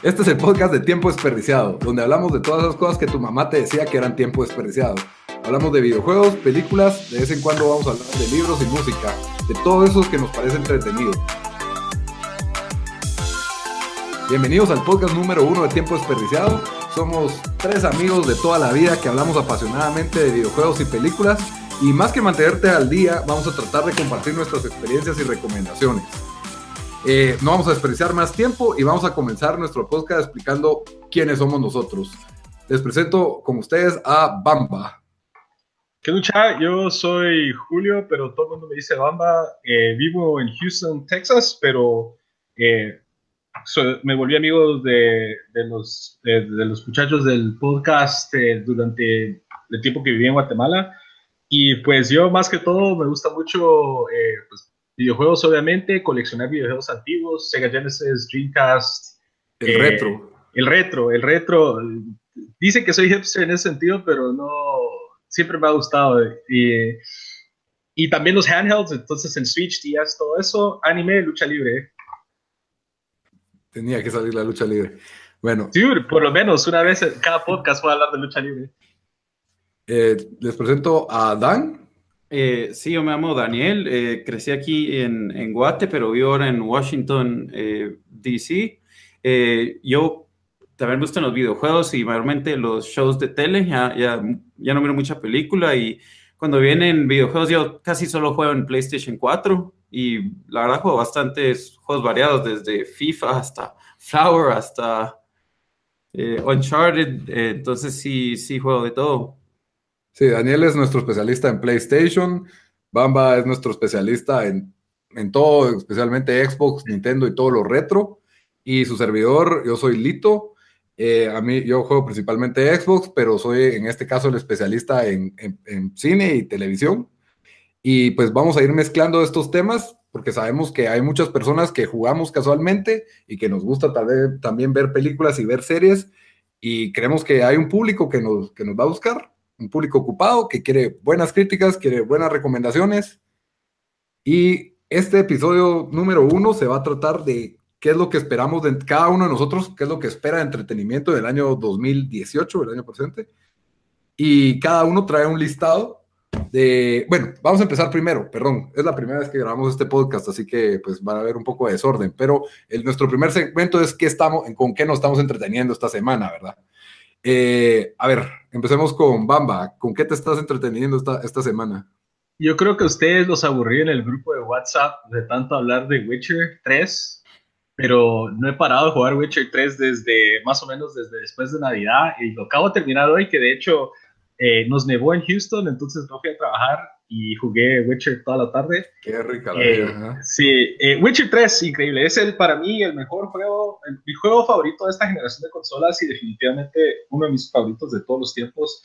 Este es el podcast de Tiempo Desperdiciado, donde hablamos de todas esas cosas que tu mamá te decía que eran tiempo desperdiciado. Hablamos de videojuegos, películas, de vez en cuando vamos a hablar de libros y música, de todo eso que nos parece entretenido. Bienvenidos al podcast número uno de Tiempo Desperdiciado. Somos tres amigos de toda la vida que hablamos apasionadamente de videojuegos y películas. Y más que mantenerte al día, vamos a tratar de compartir nuestras experiencias y recomendaciones. Eh, no vamos a desperdiciar más tiempo y vamos a comenzar nuestro podcast explicando quiénes somos nosotros. Les presento con ustedes a Bamba. ¿Qué lucha? Yo soy Julio, pero todo el mundo me dice Bamba. Eh, vivo en Houston, Texas, pero eh, me volví amigo de, los, de, los muchachos del podcast durante el tiempo que viví en Guatemala. Y pues yo más que todo me gusta mucho pues, Videojuegos, obviamente, coleccionar videojuegos antiguos, Sega Genesis, Dreamcast. El eh, retro. El retro, el retro. Dice que soy hipster en ese sentido, pero no, siempre me ha gustado. Y, y también los handhelds, entonces el Switch, DS, todo eso, anime, lucha libre. Tenía que salir la lucha libre. Bueno. Sí, por lo menos una vez en cada podcast puedo hablar de lucha libre. Eh, les presento a Dan. Eh, sí, yo me llamo Daniel, eh, crecí aquí en, Guate, pero vivo ahora en Washington, eh, D.C. yo también me gustan los videojuegos y mayormente los shows de tele, ya, ya, no miro mucha película y cuando vienen videojuegos yo casi solo juego en PlayStation 4 y la verdad juego bastantes juegos variados, desde FIFA hasta Flower, hasta Uncharted, entonces sí, sí juego de todo. Sí, Daniel es nuestro especialista en PlayStation, Bamba es nuestro especialista en, todo, especialmente Xbox, Nintendo y todo lo retro. Y su servidor, yo soy Lito. Eh, a mí, yo juego principalmente Xbox, pero soy en este caso el especialista en, cine y televisión. Y pues vamos a ir mezclando estos temas porque sabemos que hay muchas personas que jugamos casualmente y que nos gusta también ver películas y ver series. Y creemos que hay un público que nos, que nos va a buscar un público ocupado que quiere buenas críticas, quiere buenas recomendaciones. Y este episodio número uno se va a tratar de qué es lo que esperamos de cada uno de nosotros, qué es lo que espera de entretenimiento del año 2018, el año presente. Y cada uno trae un listado de, bueno, vamos a empezar primero, perdón, es la primera vez que grabamos este podcast, así que pues va a haber un poco de desorden, pero el, nuestro primer segmento es qué estamos, con qué nos estamos entreteniendo esta semana, ¿verdad? Eh, a ver, empecemos con Bamba. ¿Con qué te estás entreteniendo esta, esta semana? Yo creo que ustedes los aburrí en el grupo de WhatsApp de tanto hablar de Witcher 3, pero no he parado de jugar Witcher 3 desde más o menos desde después de Navidad y lo acabo de terminar hoy, que de hecho eh, nos nevó en Houston, entonces no fui a trabajar y jugué Witcher toda la tarde. Qué rica la eh, Sí, eh, Witcher 3, increíble. Es el, para mí el mejor juego, el, mi juego favorito de esta generación de consolas y definitivamente uno de mis favoritos de todos los tiempos.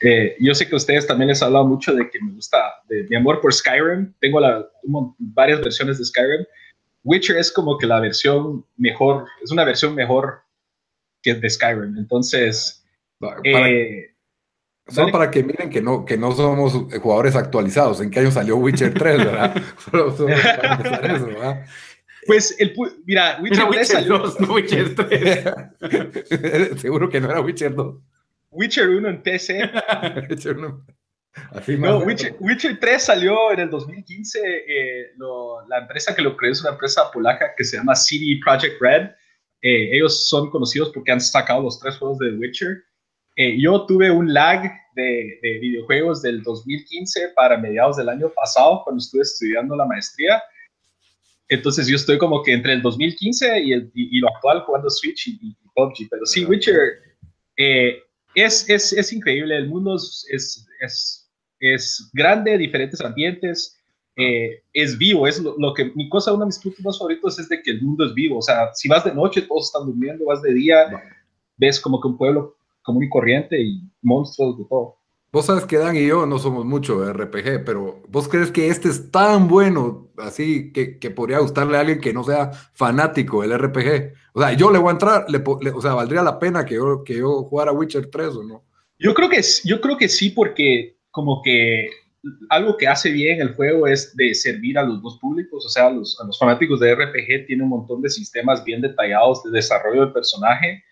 Eh, yo sé que a ustedes también les he hablado mucho de que me gusta, de mi amor por Skyrim. Tengo la, varias versiones de Skyrim. Witcher es como que la versión mejor, es una versión mejor que de Skyrim. Entonces, para, Solo para que miren que no, que no somos jugadores actualizados. ¿En qué año salió Witcher 3, verdad? Solo, para eso, ¿verdad? Pues, el, mira, Witcher, 3 salió... 2, no Witcher 3. Seguro que no era Witcher 2. Witcher 1 en PC. Witcher 1. Así no, Witcher, Witcher, 3 salió en el 2015. Eh, lo, la empresa que lo creó es una empresa polaca que se llama CD Projekt Red. Eh, ellos son conocidos porque han sacado los tres juegos de Witcher. Eh, yo tuve un lag de, videojuegos del 2015 para mediados del año pasado, cuando estuve estudiando la maestría. Entonces yo estoy como que entre el 2015 y, el, y, lo actual jugando Switch y, PUBG. Pero sí, Witcher eh, es, es, es, increíble. El mundo es, es, es, grande, diferentes ambientes. eh, es vivo, es lo, que mi cosa, uno de mis puntos más favoritos es de que el mundo es vivo, o sea, si vas de noche todos están durmiendo, vas de día, ves como que un pueblo común y corriente y monstruos de todo. Vos sabes que Dan y yo no somos mucho de RPG, pero ¿vos crees que este es tan bueno, así que, que, podría gustarle a alguien que no sea fanático del RPG? O sea, yo le voy a entrar, le, o sea, ¿valdría la pena que yo, que yo jugara Witcher 3 o no? Yo creo que, yo creo que sí, porque como que algo que hace bien el juego es de servir a los dos públicos, o sea, a los, fanáticos de RPG tiene un montón de sistemas bien detallados de desarrollo del personaje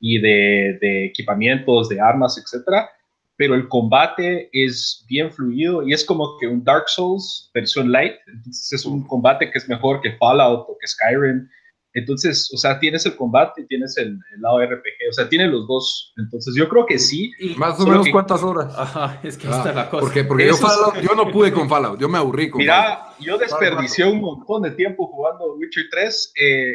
y de, de equipamientos, de armas, etcétera, pero el combate es bien fluido y es como que un Dark Souls versión light, entonces es un combate que es mejor que Fallout o que Skyrim, entonces, o sea, tienes el combate y tienes el, lado RPG, o sea, tiene los dos. Entonces, yo creo que sí. Más o menos cuántas horas. Ajá, es que esta es la ah, cosa. Porque, porque yo, yo, no pude con Fallout, yo me aburrí con Mira, yo desperdicié un montón de tiempo jugando Witcher 3, eh,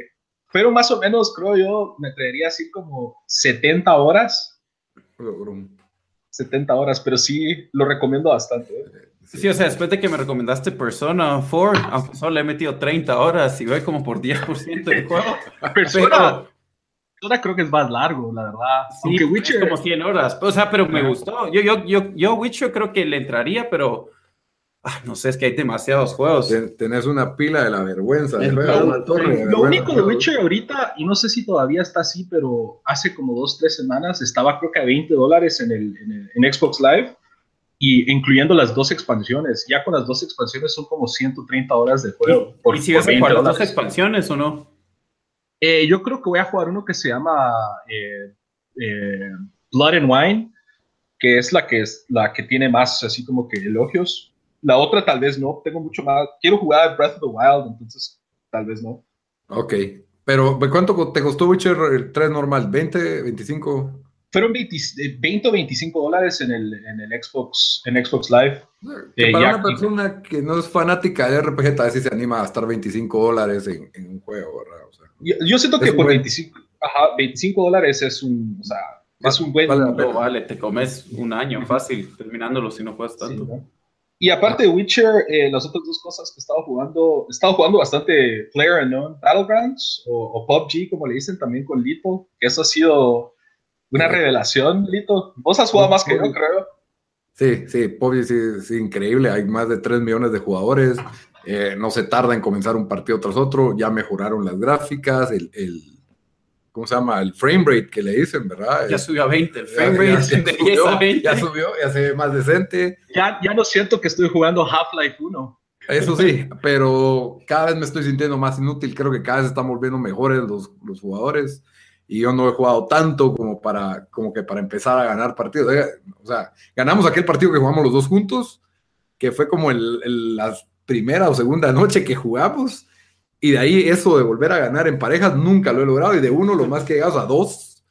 pero más o menos, creo yo, me traería así como 70 horas. 70 horas, pero sí lo recomiendo bastante. ¿eh? Sí, o sea, después de que me recomendaste Persona 4, aunque solo le he metido 30 horas y voy como por 10% del juego. Persona, Persona creo que es más largo, la verdad. Sí, aunque Witcher... como 100 horas. O sea, pero me gustó. Yo, yo, yo, yo Witcher creo que le entraría, pero... Ah, no sé, es que hay demasiados juegos. tenés una pila de la vergüenza. lo único de Witcher ahorita, y no sé si todavía está así, pero hace como dos, tres semanas estaba creo que a 20 dólares en, el, en, el, en Xbox Live y incluyendo las dos expansiones. Ya con las dos expansiones son como 130 horas de juego. ¿Y, si vas a jugar las dos expansiones o no? Eh, yo creo que voy a jugar uno que se llama eh, eh, Blood and Wine, que es la que es la que tiene más así como que elogios. La otra tal vez no, tengo mucho más. Quiero jugar Breath of the Wild, entonces tal vez no. Ok, pero ¿cuánto te costó Witcher 3 normal? ¿20, 25? fueron 20, o 25 dólares en el, en el Xbox, en Xbox Live. Eh, para una persona que no es fanática de RPG, tal vez se anima a gastar 25 dólares en, en, un juego, ¿verdad? O sea, yo, siento que por 25, ajá, 25 dólares es un, o sea, es un buen... Vale, vale, te comes un año fácil terminándolo si no juegas tanto. Y aparte de Witcher, eh, las otras dos cosas que he estado jugando, he estado jugando bastante Player Unknown Battlegrounds o, o PUBG, como le dicen también con Lito, que eso ha sido una revelación, Lito. Vos has jugado más que yo, creo. Sí, sí, PUBG sí, sí, increíble. Hay más de 3 millones de jugadores. Eh, no se tarda en comenzar un partido tras otro. Ya mejoraron las gráficas, el, el ¿cómo se llama? El frame rate que le dicen, ¿verdad? Ya subió a 20, el frame rate ya, subió, a 20. Ya subió, ya se ve más decente. Ya, ya no siento que estoy jugando Half-Life 1. Eso sí, pero cada vez me estoy sintiendo más inútil. Creo que cada vez están volviendo mejores los, los jugadores y yo no he jugado tanto como para, como que para empezar a ganar partidos. O sea, ganamos aquel partido que jugamos los dos juntos, que fue como el, la primera o segunda noche que jugamos, y de ahí eso de volver a ganar en parejas nunca lo he logrado, y de uno lo más que llegas a dos.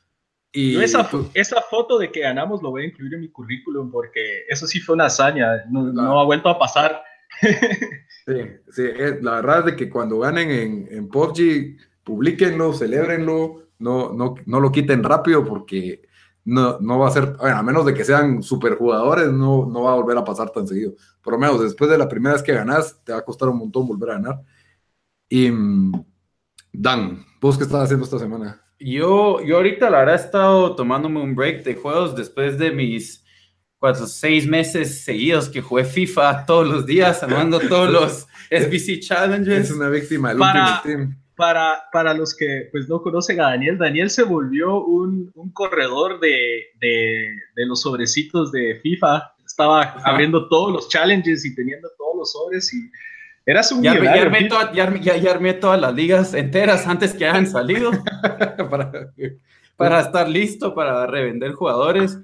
Y esa, esa foto de que ganamos lo voy a incluir en mi currículum porque eso sí fue una hazaña, no, ha vuelto a pasar. Sí, sí, la verdad es de que cuando ganen en, en PUBG, publiquenlo, celebrenlo, no, no, no lo quiten rápido porque no, no va a ser, a menos de que sean superjugadores, no, no va a volver a pasar tan seguido. Por lo menos después de la primera vez que ganas, te va a costar un montón volver a ganar. Y mm, Dan, ¿vos qué estás haciendo esta semana? Yo, yo ahorita la verdad he estado tomándome un break de juegos después de mis cuatro, seis meses seguidos que jugué FIFA todos los días, armando todos los SBC Challenges. Es una víctima del Para... Team para, para los que pues, no conocen a Daniel, Daniel se volvió un, un corredor de, de, de, los sobrecitos de FIFA. Estaba abriendo todos los challenges y teniendo todos los sobres y eras un ya, ya, armé ya, ya, armé todas las ligas enteras antes que hayan salido para, para estar listo para revender jugadores.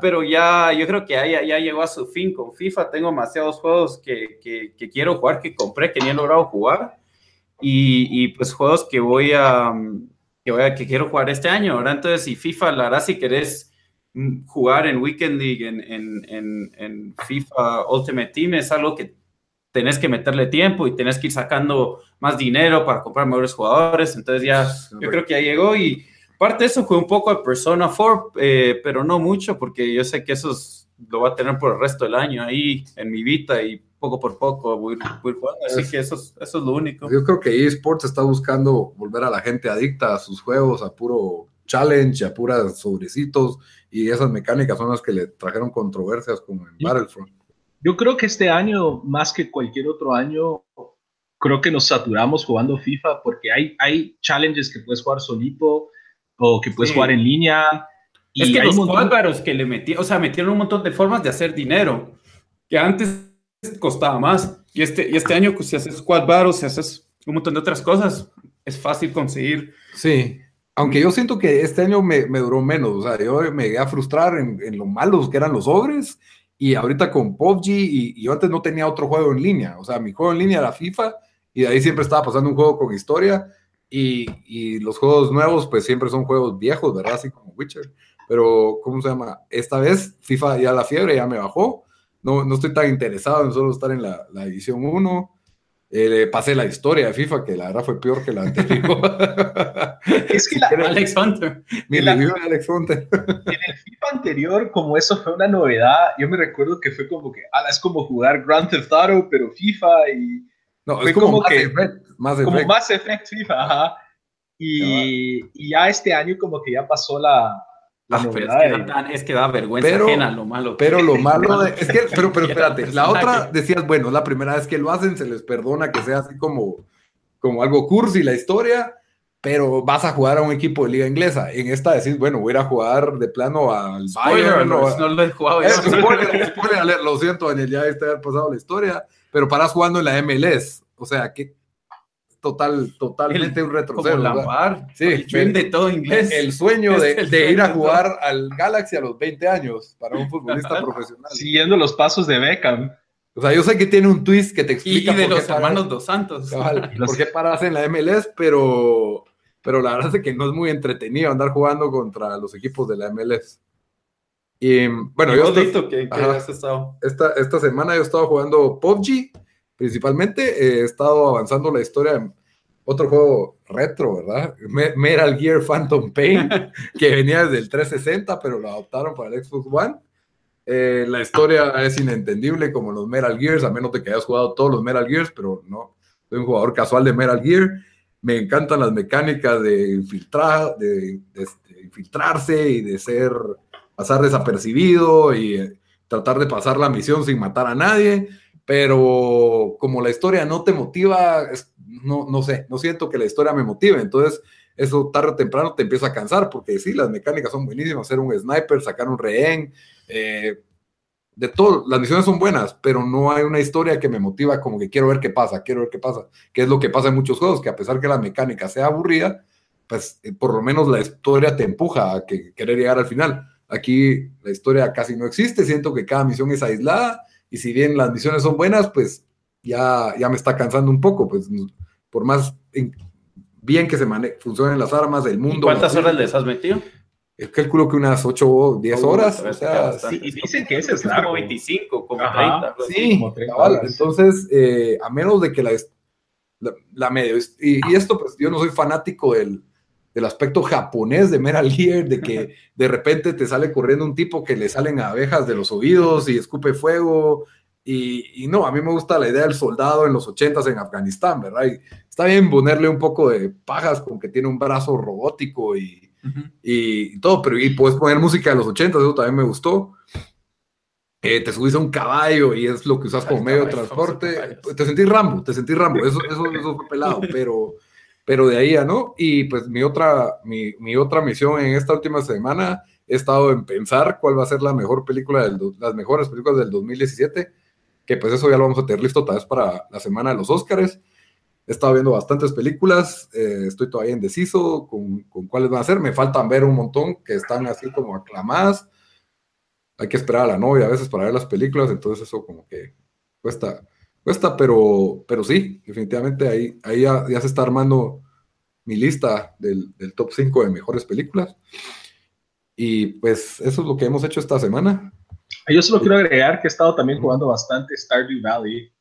Pero ya yo creo que ya, ya, llegó a su fin con FIFA. Tengo demasiados juegos que, que, que quiero jugar, que compré, que ni he logrado jugar y, pues juegos que voy a que voy a que quiero jugar este año, ¿verdad? Entonces, si FIFA, la verdad, si querés mm, jugar en Weekend League, en, en, en, FIFA Ultimate Team, es algo que tenés que meterle tiempo y tenés que ir sacando más dinero para comprar mejores jugadores. Entonces, ya yo creo que ya llegó y parte de eso fue un poco de Persona 4, eh, pero no mucho, porque yo sé que eso lo va a tener por el resto del año ahí en mi vida y poco por poco voy, jugando. Así que eso es, eso es lo único. Yo creo que eSports está buscando volver a la gente adicta a sus juegos, a puro challenge, a puras sobrecitos, y esas mecánicas son las que le trajeron controversias como en Battlefront. Yo creo que este año, más que cualquier otro año, creo que nos saturamos jugando FIFA porque hay, hay challenges que puedes jugar solito o que puedes jugar en línea. Y es que hay los que le metieron, o sea, metieron un montón de formas de hacer dinero que antes costaba más. Y este, y este año, pues, si haces squad battles, si haces un montón de otras cosas, es fácil conseguir. Sí, aunque yo siento que este año me, me duró menos, o sea, yo me llegué a frustrar en, en, lo malos que eran los ogres y ahorita con PUBG y, yo antes no tenía otro juego en línea, o sea, mi juego en línea era FIFA y de ahí siempre estaba pasando un juego con historia y, y los juegos nuevos pues siempre son juegos viejos, ¿verdad? Así como Witcher, pero ¿cómo se llama? Esta vez FIFA ya la fiebre ya me bajó no, no estoy tan interesado en solo estar en la, la edición 1. Eh, pasé la historia de FIFA, que la verdad fue peor que la anterior. es que la, Alex Hunter. Mi review de Alex Hunter. en el FIFA anterior, como eso fue una novedad, yo me recuerdo que fue como que, ah, es como jugar Grand Theft Auto, pero FIFA y... No, es como, más que, Effect, más Como más Effect FIFA, ajá. Y, y ya este año como que ya pasó la, Ah, es, que da, vergüenza ajena lo malo. Pero lo malo es que, pero, pero espérate, la otra decías, bueno, la primera vez que lo hacen, se les perdona que sea así como, como algo cursi la historia, pero vas a jugar a un equipo de liga inglesa. En esta decís, bueno, voy a ir a jugar de plano al Bayern. No, no, lo he jugado. Eh, lo siento, Daniel, ya está pasado la historia, pero paras jugando en la MLS. O sea, que total, totalmente un retroceso. sí, de todo inglés. El sueño de, ir a jugar al Galaxy a los 20 años para un futbolista profesional. Siguiendo los pasos de Beckham. O sea, yo sé que tiene un twist que te explica. Y de los hermanos Dos Santos. por qué paras en la MLS, pero, pero la verdad es que no es muy entretenido andar jugando contra los equipos de la MLS. Y bueno, yo. que, has estado? Esta, esta semana yo he estado jugando PUBG principalmente he estado avanzando la historia en otro juego retro, ¿verdad? Metal Gear Phantom Pain, que venía desde el 360, pero lo adoptaron para el Xbox One. Eh, la historia es inentendible como los Metal Gears, a menos de que hayas jugado todos los Metal Gears, pero no, soy un jugador casual de Metal Gear. Me encantan las mecánicas de, infiltrar, de, infiltrarse y de ser, pasar desapercibido y eh, tratar de pasar la misión sin matar a nadie pero como la historia no te motiva, no, no sé, no siento que la historia me motive, entonces eso tarde o temprano te empieza a cansar, porque sí, las mecánicas son buenísimas, ser un sniper, sacar un rehén, eh, de todo, las misiones son buenas, pero no hay una historia que me motiva como que quiero ver qué pasa, quiero ver qué pasa, que es lo que pasa en muchos juegos, que a pesar que la mecánica sea aburrida, pues eh, por lo menos la historia te empuja a que, querer llegar al final. Aquí la historia casi no existe, siento que cada misión es aislada y si bien las misiones son buenas, pues ya, ya me está cansando un poco, pues por más bien que se funcionen las armas del mundo. ¿Cuántas horas les has metido? El cálculo que unas 8 o 10 horas. O sea, y dicen que ese es como 25, como 30. Sí, entonces, eh, a menos de que la, la, medio. Y, y, esto, pues yo no soy fanático del, del aspecto japonés de Metal Gear, de que de repente te sale corriendo un tipo que le salen abejas de los oídos y escupe fuego. Y, no, a mí me gusta la idea del soldado en los ochentas en Afganistán, ¿verdad? Y está bien ponerle un poco de pajas con que tiene un brazo robótico y, y todo, pero y puedes poner música de los ochentas, eso también me gustó. Eh, te subís a un caballo y es lo que usas como medio de transporte. Te sentís Rambo, te sentís Rambo, eso, eso, eso fue pelado, pero pero de ahí ya no. Y pues mi otra, mi, mi, otra misión en esta última semana he estado en pensar cuál va a ser la mejor película, del, las mejores películas del 2017, que pues eso ya lo vamos a tener listo tal vez para la semana de los Oscars. He estado viendo bastantes películas, eh, estoy todavía indeciso con, con cuáles van a ser, me faltan ver un montón que están así como aclamadas. Hay que esperar a la novia a veces para ver las películas, entonces eso como que cuesta, cuesta, pero, pero sí, definitivamente ahí, ahí ya, se está armando mi lista del, top 5 de mejores películas. Y pues eso es lo que hemos hecho esta semana. Yo solo quiero agregar que he estado también jugando bastante Stardew Valley,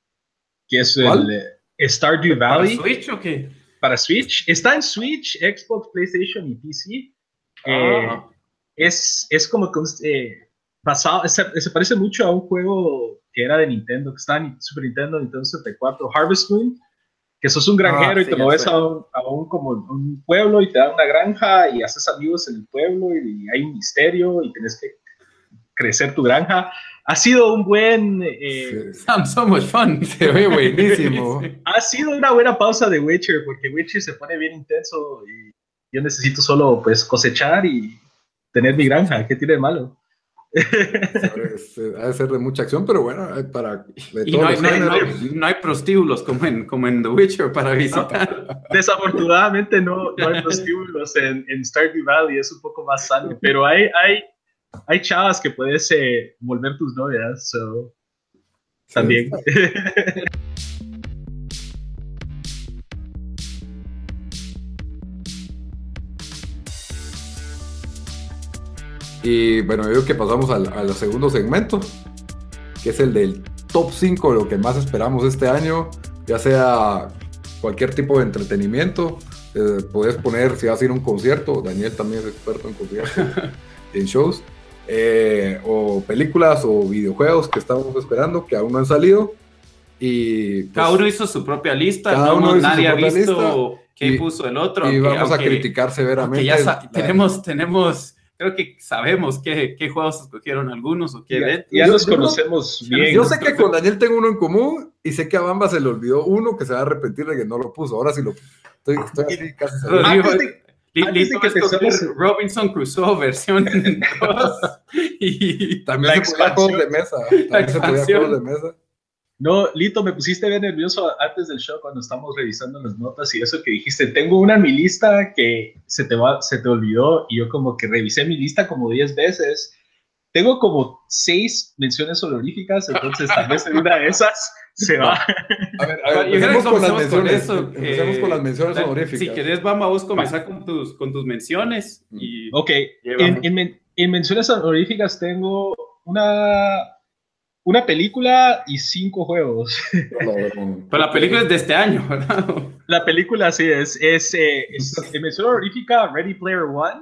que es el eh, Stardew Valley. ¿Para Switch o qué? Para Switch. Está en Switch, Xbox, PlayStation y PC. Ah. Eh, es, es como que eh, pasado, se, se, parece mucho a un juego que era de Nintendo, que está en Super Nintendo, Nintendo 64, Harvest Moon, que sos un granjero ah, y te mueves a un, a un, como un pueblo y te dan una granja y haces amigos en el pueblo y, hay un misterio y tienes que crecer tu granja. Ha sido un buen... Eh, so much fun, se ve buenísimo. ha sido una buena pausa de Witcher porque Witcher se pone bien intenso y yo necesito solo pues cosechar y tener mi granja, ¿qué tiene de malo? Ha de ser de mucha acción, pero bueno, para no, hay, prostíbulos como en, como en The Witcher para visitar. desafortunadamente no, hay prostíbulos en, en, Stardew Valley, es un poco más sano, pero hay, hay, hay chavas que puedes eh, volver tus novias, so, también. Y bueno, yo creo que pasamos al, al, segundo segmento, que es el del top 5 de lo que más esperamos este año, ya sea cualquier tipo de entretenimiento. Eh, puedes poner si vas a ir a un concierto, Daniel también es experto en conciertos, en shows, eh, o películas o videojuegos que estamos esperando, que aún no han salido. Y, pues, cada uno hizo su propia lista, cada uno nadie ha visto qué puso el otro. Y vamos a criticar severamente. Ya tenemos, tenemos creo que sabemos qué, qué juegos escogieron algunos o qué ya, ya los conocemos bien. Yo sé que con Daniel tengo uno en común y sé que a Bamba se le olvidó uno que se va a arrepentir de que no lo puso. Ahora sí lo estoy, estoy así casi seguro. Listo Robinson Crusoe versión y también se podía juegos de mesa. También se podía juegos de mesa. No, Lito, me pusiste bien nervioso antes del show cuando estamos revisando las notas y eso que dijiste. Tengo una en mi lista que se te, va, se te olvidó y yo como que revisé mi lista como 10 veces. Tengo como 6 menciones honoríficas, entonces tal vez en una de esas se va. A ver, a ver, empecemos con las menciones. Con eso, empecemos con las menciones honoríficas. Si querés, vamos a comenzar con tus, con tus menciones. Y ok, en, en, en menciones honoríficas tengo una una película y cinco juegos. Pero la película es de este año, ¿verdad? La película sí es, es, eh, es, mención honorífica Ready Player One,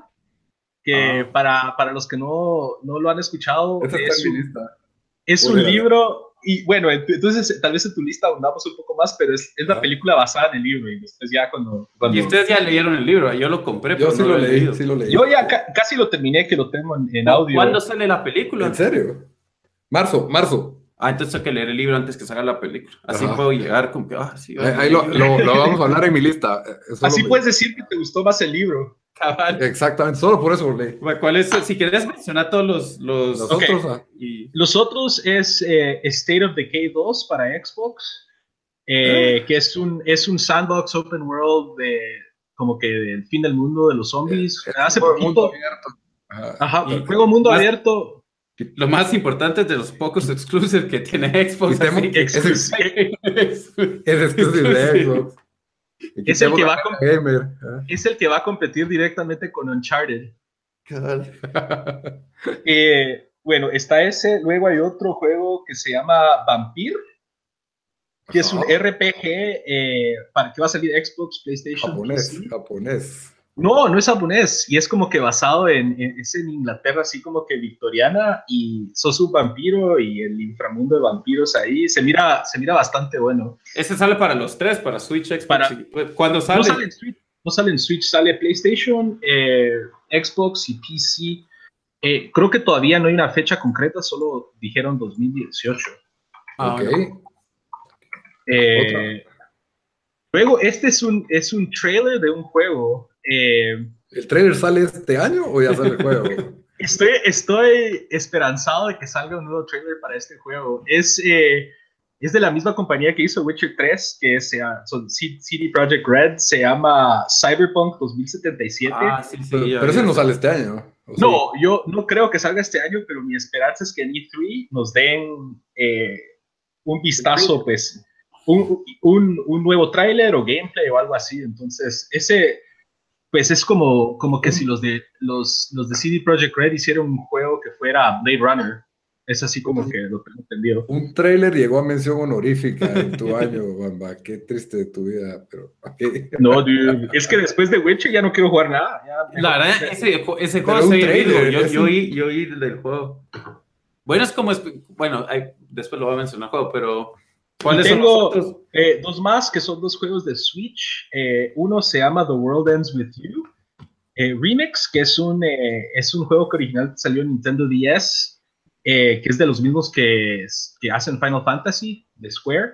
que ah. para, para, los que no, no lo han escuchado, es, un, es un libro, y bueno, entonces tal vez en tu lista ahondamos un poco más, pero es, es la película basada en el libro, y después ya cuando, Y ustedes ya leyeron el libro, yo lo compré, yo sí, lo, leí, sí lo leí. Yo ya casi lo terminé, que lo tengo en, en audio. ¿Cuándo sale la película? ¿En serio? Marzo, marzo. Ah, entonces hay que leer el libro antes que salga la película. Así puedo llegar con que, ah, sí. Ahí, lo, lo, vamos a hablar en mi lista. Así puedes decir que te gustó más el libro. Exactamente, solo por eso leí. ¿Cuál es? Si quieres mencionar todos los... Los, otros, ah. los otros es eh, State of Decay 2 para Xbox, eh, ah. que es un, es un sandbox open world de como que del fin del mundo de los zombies. Hace poquito... Mundo abierto. Ajá, y juego mundo abierto lo más importante de los pocos exclusivos que tiene Xbox. es, exclusivo de Xbox. Es el, que va a es el que va a competir directamente con Uncharted. eh, bueno, está ese. Luego hay otro juego que se llama Vampir, que es un RPG eh, para que va a salir Xbox, PlayStation. Japonés, japonés. No, no es japonés y es como que basado en, es en Inglaterra así como que victoriana y sos un vampiro y el inframundo de vampiros ahí se mira, se mira bastante bueno. Ese sale para los tres, para Switch, Xbox. Para, ¿Cuándo sale? No sale en Switch, no sale, en Switch, sale PlayStation, eh, Xbox y PC. Eh, creo que todavía no hay una fecha concreta, solo dijeron 2018. Ah, ok. Eh, luego, este es un, es un trailer de un juego eh, ¿El trailer sale este año o ya sale el juego? estoy, estoy esperanzado de que salga un nuevo trailer para este juego. Es, eh, es de la misma compañía que hizo Witcher 3, que es son CD Projekt Red, se llama Cyberpunk 2077. Ah, sí, sí, pero, ese no sale este año. No, yo no creo que salga este año, pero mi esperanza es que en E3 nos den eh, un vistazo, pues, un, un, un nuevo tráiler o gameplay o algo así. Entonces, ese pues es como, como que si los de, los, los de CD Projekt Red hicieron un juego que fuera Blade Runner. Es así como que lo tengo entendido. Un trailer llegó a mención honorífica en tu año, Bamba. Qué triste de tu vida, pero... No, dude, es que después de Witcher ya no quiero jugar nada. la verdad, ese, ese juego se yo, yo, oí, yo oí del juego. Bueno, es como, bueno, después lo voy a mencionar juego, pero ¿cuáles tengo, son los eh, dos más que son dos juegos de Switch. Eh, uno se llama The World Ends With You. Eh, Remix, que es un, es un juego que originalmente salió en Nintendo DS, que es de los mismos que, que hacen Final Fantasy de Square.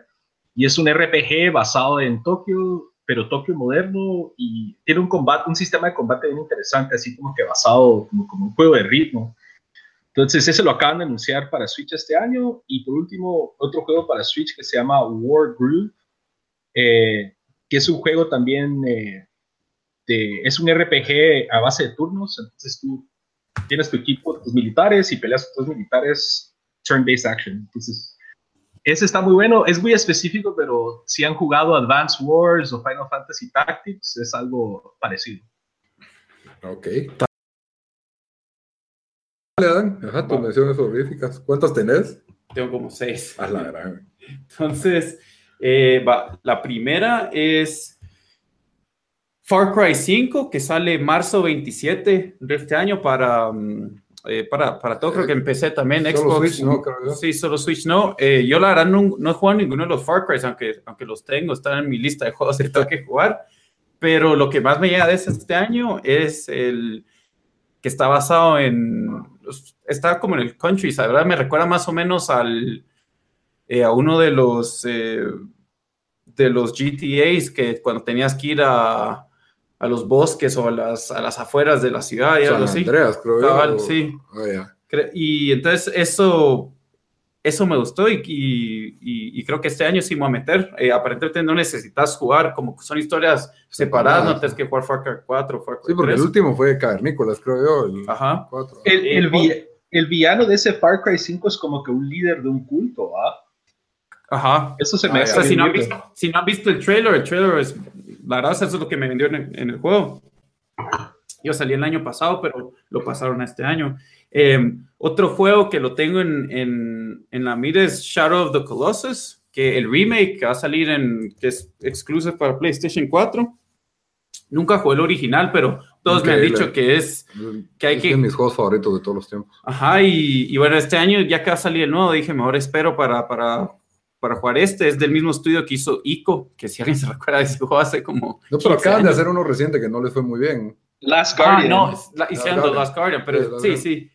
Y es un RPG basado en Tokio, pero Tokio moderno y tiene un combate, un sistema de combate bien interesante, así como que basado como, como un juego de ritmo. Entonces, ese lo acaban de anunciar para Switch este año. Y por último, otro juego para Switch que se llama War Groove, eh, que es un juego también, eh, de, es un RPG a base de turnos. Entonces, tú tienes tu equipo, tus militares y peleas con tus militares, turn-based action. Entonces, ese está muy bueno. Es muy específico, pero si han jugado Advance Wars o Final Fantasy Tactics, es algo parecido. Ok. Ajá, tus menciones honoríficas. ¿Cuántas tenés? Tengo como seis. A la gran. Entonces, eh, la primera es Far Cry 5, que sale marzo 27 de este año para, mm, eh, para, para, todo. Creo que empecé también Xbox. Switch no, creo. Sí, solo Switch no. Eh, yo la verdad no, no, he jugado ninguno de los Far Cry, aunque, aunque los tengo, están en mi lista de juegos que tengo que jugar. Pero lo que más me llega de este año es el que está basado en está como en el country, ¿verdad? Me recuerda más o menos al, eh, a uno de los, eh, de los GTAs que cuando tenías que ir a, a los bosques o a las, a las afueras de la ciudad y algo así. Andreas, creo Sí. Ah, y entonces eso eso me gustó y, y, creo que este año sí me voy a meter. Eh, aparentemente no necesitas jugar, como son historias separadas, no tienes que jugar Far Cry 4, Far Cry Sí, porque el último fue Cavernícolas, creo yo. El Ajá. El, el, villano de ese Far Cry 5 es como que un líder de un culto, ¿ah? Ajá. Eso se me hace. Si no, han visto, si no han visto el trailer, el trailer es. La verdad, eso es lo que me vendió en el, en el juego. Yo salí el año pasado, pero lo pasaron a este año. Em, otro juego que lo tengo en, en, en, la mira es Shadow of the Colossus, que el remake que va a salir en, que es exclusive para PlayStation 4. Nunca jugué el original, pero todos me han dicho que es que hay es que... de mis juegos favoritos de todos los tiempos. Ajá, y, y, bueno, este año ya que va a salir el nuevo, dije, mejor espero para, para, para jugar este. Es del mismo estudio que hizo Ico, que si alguien se recuerda de ese juego hace como... No, pero acaban de hacer uno reciente que no les fue muy bien. Last Guardian. Ah, no, hicieron Last Guardian, pero sí, sí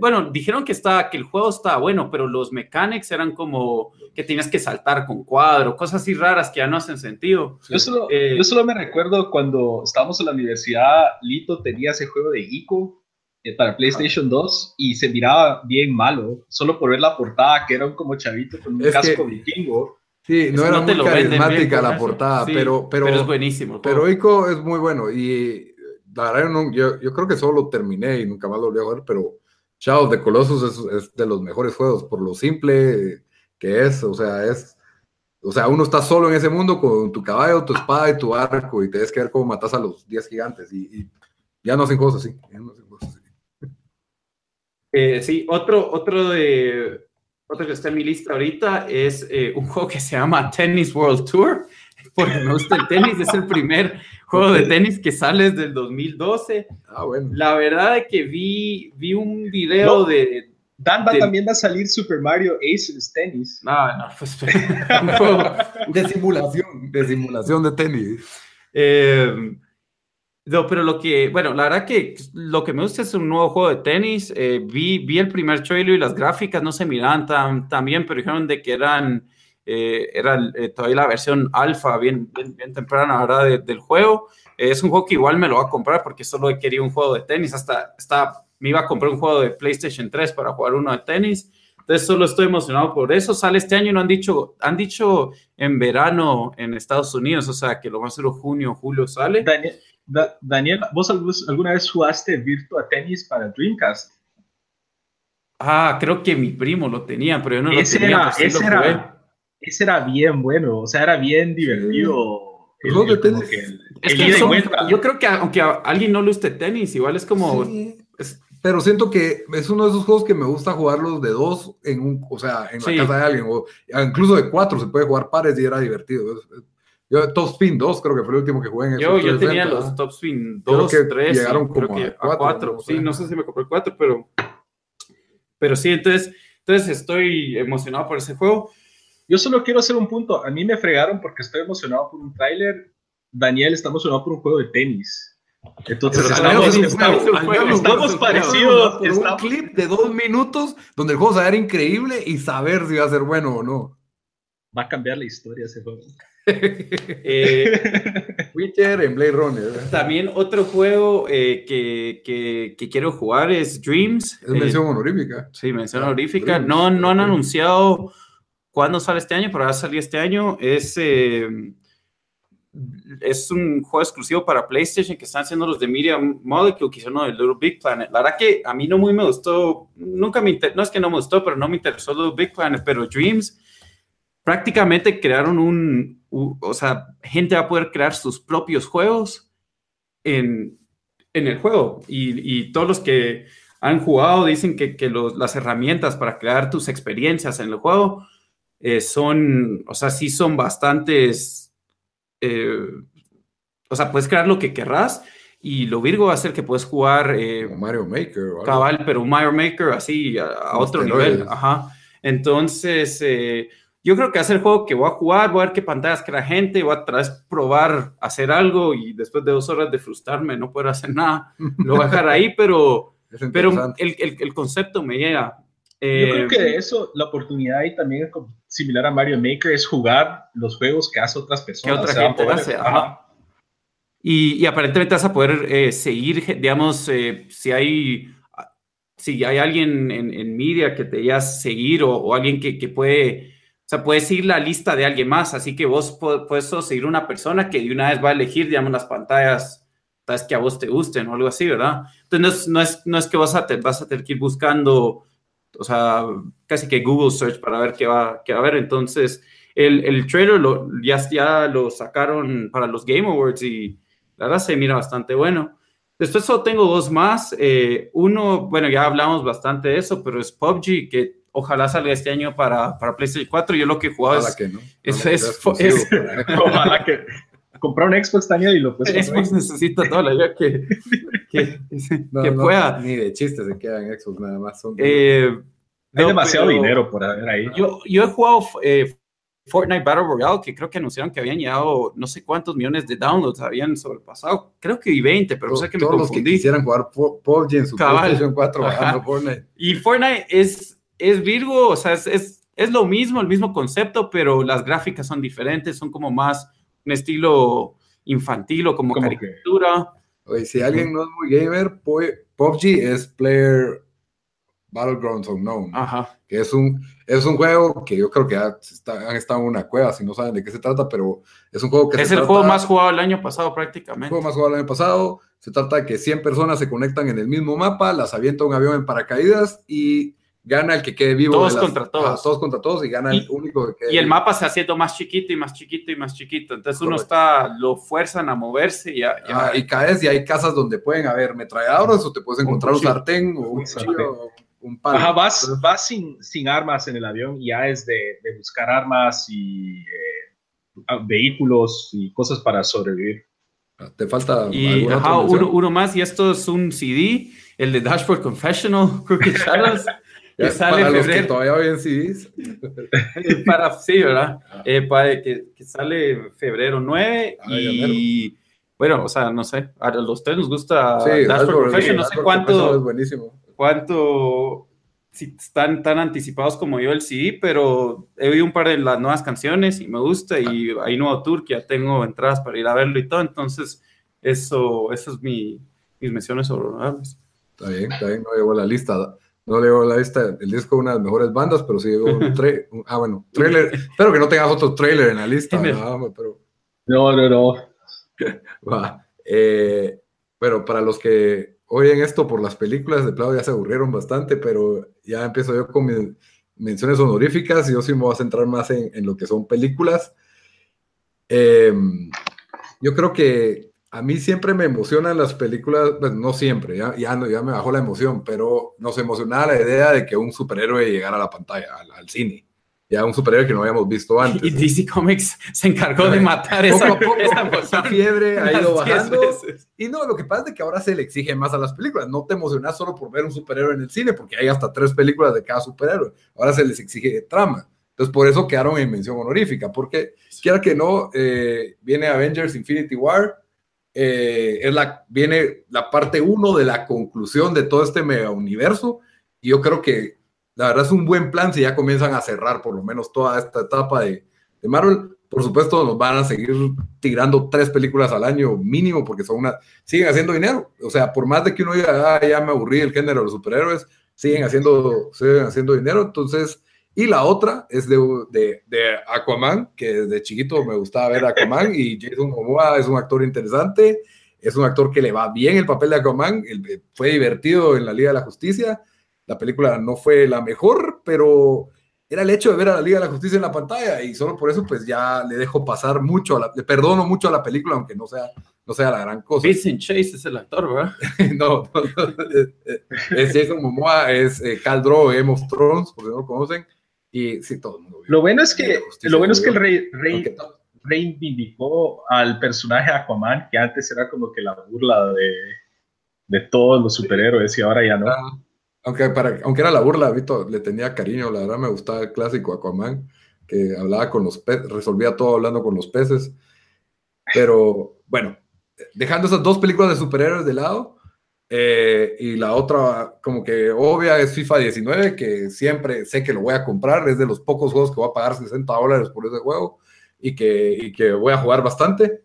bueno, dijeron que, está, que el juego estaba bueno, pero los mechanics eran como que tienes que saltar con cuadro, cosas así raras que ya no hacen sentido. Yo solo, eh, yo solo me recuerdo cuando estábamos en la universidad, Lito tenía ese juego de Ico eh, para PlayStation 2 y se miraba bien malo, solo por ver la portada, que era un como chavito con un casco vikingo. Sí, no era muy carismática la portada, pero, pero, pero, es buenísimo. Pero Ico es muy bueno y la verdad yo, yo, creo que solo lo terminé y nunca más lo volví a ver, pero Shadow de Colossus es, de los mejores juegos por lo simple que es, o sea, es, o sea, uno está solo en ese mundo con tu caballo, tu espada y tu arco y tienes que ver cómo matas a los 10 gigantes y, ya no hacen cosas así. Eh, sí, otro, otro de otro que está en mi lista ahorita es eh, un juego que se llama Tennis World Tour, porque me gusta el tenis, es el primer juego de tenis que sale desde el 2012. Ah, bueno. La verdad es que vi, vi un video de... Dan va, también va a salir Super Mario Aces Tennis. No, no, pues... de simulación, de simulación de tenis. Eh, no, pero lo que, bueno, la verdad que lo que me gusta es un nuevo juego de tenis. Eh, vi, vi el primer trailer y las gráficas no se miraban tan, tan bien, pero dijeron de que eran eh, era eh, todavía la versión alfa, bien, bien, temprana, ¿verdad? del juego. Eh, es un juego que igual me lo va a comprar porque solo he querido un juego de tenis. Hasta, hasta me iba a comprar un juego de PlayStation 3 para jugar uno de tenis. Entonces solo estoy emocionado por eso. Sale este año, no han dicho, han dicho en verano en Estados Unidos, o sea que lo más seguro junio, julio sale. Daniel, ¿vos alguna vez jugaste Virtua Tennis para Dreamcast? Ah, creo que mi primo lo tenía, pero yo no lo tenía. Pues ese era, ese era bien bueno, o sea, era bien divertido. yo creo que aunque a alguien no le guste tenis, igual es como... pero siento que es uno de esos juegos que me gusta jugarlos de dos en un, o sea, en la casa de alguien, o incluso de cuatro se puede jugar pares y era divertido. Yo, Top Spin 2 creo que fue el último que jugué en Yo, yo tenía los Top Spin 2, 3, llegaron como a, 4, sí, no sé si me compré 4, pero, pero sí, entonces Entonces estoy emocionado por ese juego. Yo solo quiero hacer un punto. A mí me fregaron porque estoy emocionado por un tráiler. Daniel está emocionado por un juego de tenis. Entonces estamos, estamos, parecidos. un clip de dos minutos donde el juego se va a ver increíble y saber si va a ser bueno o no. Va a cambiar la historia ese juego. eh, Witcher en Blade Runner. También otro juego eh, que, que, que, quiero jugar es Dreams. Es mención eh, honorífica. Sí, mención honorífica. no, no han anunciado cuándo sale este año, pero va a salir este año. Es, eh, es un juego exclusivo para PlayStation que están haciendo los de Media Molecule, que hicieron el Little Big Planet. La verdad que a mí no muy me gustó, nunca me no es que no me gustó, pero no me interesó Little Big Planet, pero Dreams prácticamente crearon un, o sea, gente va a poder crear sus propios juegos en, en el juego. Y, y, todos los que han jugado dicen que, que los, las herramientas para crear tus experiencias en el juego eh, son, o sea, sí son bastantes, eh, o sea, puedes crear lo que querrás. Y lo Virgo va a ser que puedes jugar eh, Mario Maker. Cabal, pero Mario Maker así a, a otro nivel. Ajá. Entonces, eh, yo creo que hacer el juego que voy a jugar, voy a ver qué pantallas crea gente, voy a través probar hacer algo y después de dos horas de frustrarme no poder hacer nada, lo voy a dejar ahí, pero, pero el, el, el, concepto me llega. Eh, yo creo que de eso la oportunidad ahí también es similar a Mario Maker, es jugar los juegos que hace otras personas. Otra gente hace, ajá. Y, y, aparentemente vas a poder eh, seguir, digamos, eh, si hay si hay alguien en, en media que te a seguir o, o alguien que, que puede o sea, puedes ir la lista de alguien más, así que vos puedes seguir una persona que de una vez va a elegir, digamos, las pantallas tal que a vos te gusten o algo así, ¿verdad? Entonces, no es, no es, que vas a, vas a tener que ir buscando, o sea, casi que Google Search para ver qué va, qué va a haber. Entonces, el, el trailer lo, ya, ya lo sacaron para los Game Awards y la verdad se mira bastante bueno. Después solo tengo dos más. Eh, uno, bueno, ya hablamos bastante de eso, pero es PUBG, que Ojalá salga este año para, para PlayStation 4. Yo lo que he jugado es, que no. es, es, Ojalá que comprar un Xbox este y lo puedes Xbox necesita toda la vida que, que, que pueda. Ni de chistes se queda en Xbox, nada más. Son eh, hay demasiado dinero por haber ahí. Yo, yo he jugado eh, Fortnite Battle Royale, que creo que anunciaron que habían llegado no sé cuántos millones de downloads, habían sobrepasado, creo que 20, pero sé que me confundí. Todos los que quisieran jugar PUBG en su PlayStation 4 bajando Fortnite. Y Fortnite es es Virgo, o sea, es, es, lo mismo, el mismo concepto, pero las gráficas son diferentes, son como más un estilo infantil o como, caricatura. oye, si alguien no es muy gamer, PUBG es Player Battlegrounds Unknown, Ajá. que es un, es un juego que yo creo que han estado en una cueva, si no saben de qué se trata, pero es un juego que... Es el juego más jugado el año pasado prácticamente. El juego más jugado el año pasado, se trata de que 100 personas se conectan en el mismo mapa, las avienta un avión en paracaídas y gana el que quede vivo. Todos contra todos. todos contra todos y gana el único que quede Y el mapa se haciendo más chiquito y más chiquito y más chiquito. Entonces uno está, lo fuerzan a moverse y, ya, y caes y hay casas donde pueden haber metralladoras o te puedes encontrar un, sartén o un cuchillo. Un palo. Ajá, vas, vas sin, sin, armas en el avión y ya es de, de buscar armas y eh, vehículos y cosas para sobrevivir. Te falta. Y ajá, uno, uno, más, y esto es un CD, el de Dashboard Confessional, Crooked Shadows. Que sale para febrero. Los que todavía ven CDs. para, sí, ¿verdad? Ah. Eh, para, que, que, sale febrero 9 y bueno, o sea, no sé, a los tres nos gusta sí, Dashboard Profession, no sé cuánto, es buenísimo. cuánto, si están tan anticipados como yo el CD, pero he oído un par de las nuevas canciones y me gusta y hay nuevo tour que ya tengo entradas para ir a verlo y todo, entonces eso, eso es mi, mis menciones sobre Está bien, está bien, no llevo la lista no leo la lista, el disco de una de las mejores bandas, pero sí llegó un, trailer. ah, bueno, trailer. Espero que no tengas otro trailer en la lista, no, pero... No, no, no. Va. Eh, pero para los que oyen esto por las películas, de plano ya se aburrieron bastante, pero ya empiezo yo con mis menciones honoríficas y yo sí me voy a centrar más en, en lo que son películas. Eh, yo creo que a mí siempre me emocionan las películas, pues no siempre, ya, ya, ya me bajó la emoción, pero nos emocionaba la idea de que un superhéroe llegara a la pantalla, al, cine. ya un superhéroe que no habíamos visto antes. Y DC Comics se encargó de matar esa, esa, fiebre, ha ido bajando. Y no, lo que pasa es que ahora se le exige más a las películas. No te emocionas solo por ver un superhéroe en el cine, porque hay hasta tres películas de cada superhéroe. Ahora se les exige trama. Entonces, por eso quedaron en mención honorífica, porque quiera que no, eh, viene Avengers Infinity War, eh, es la, viene la parte uno de la conclusión de todo este mega universo, y yo creo que la verdad es un buen plan si ya comienzan a cerrar por lo menos toda esta etapa de, de Marvel. Por supuesto, nos van a seguir tirando tres películas al año mínimo porque son una, siguen haciendo dinero. O sea, por más de que uno diga, ah, ya me aburrí el género de los superhéroes, siguen haciendo, siguen haciendo dinero. Entonces, y la otra es de, de, de, Aquaman, que desde chiquito me gustaba ver a Aquaman y Jason Momoa es un actor interesante, es un actor que le va bien el papel de Aquaman, fue divertido en la Liga de la Justicia la película no fue la mejor, pero era el hecho de ver a la Liga de la Justicia en la pantalla y solo por eso pues ya le dejo pasar mucho, le perdono mucho a la película, aunque no sea, no sea la gran cosa. Vincent Chase es el actor, ¿verdad? no, es Jason Momoa, es eh, Khal Drogo, Game of Thrones, porque no lo conocen, y sí, todo el mundo. Lo bueno es que, lo bueno es que el rey, rey reivindicó al personaje Aquaman, que antes era como que la burla de, de todos los superhéroes y ahora ya no. Aunque, para, aunque era la burla, Vito le tenía cariño, la verdad me gustaba el clásico Aquaman, que hablaba con los peces, resolvía todo hablando con los peces. Pero bueno, dejando esas dos películas de superhéroes de lado, eh, y la otra, como que obvia, es FIFA 19, que siempre sé que lo voy a comprar, es de los pocos juegos que voy a pagar 60 dólares por ese juego y que, y que voy a jugar bastante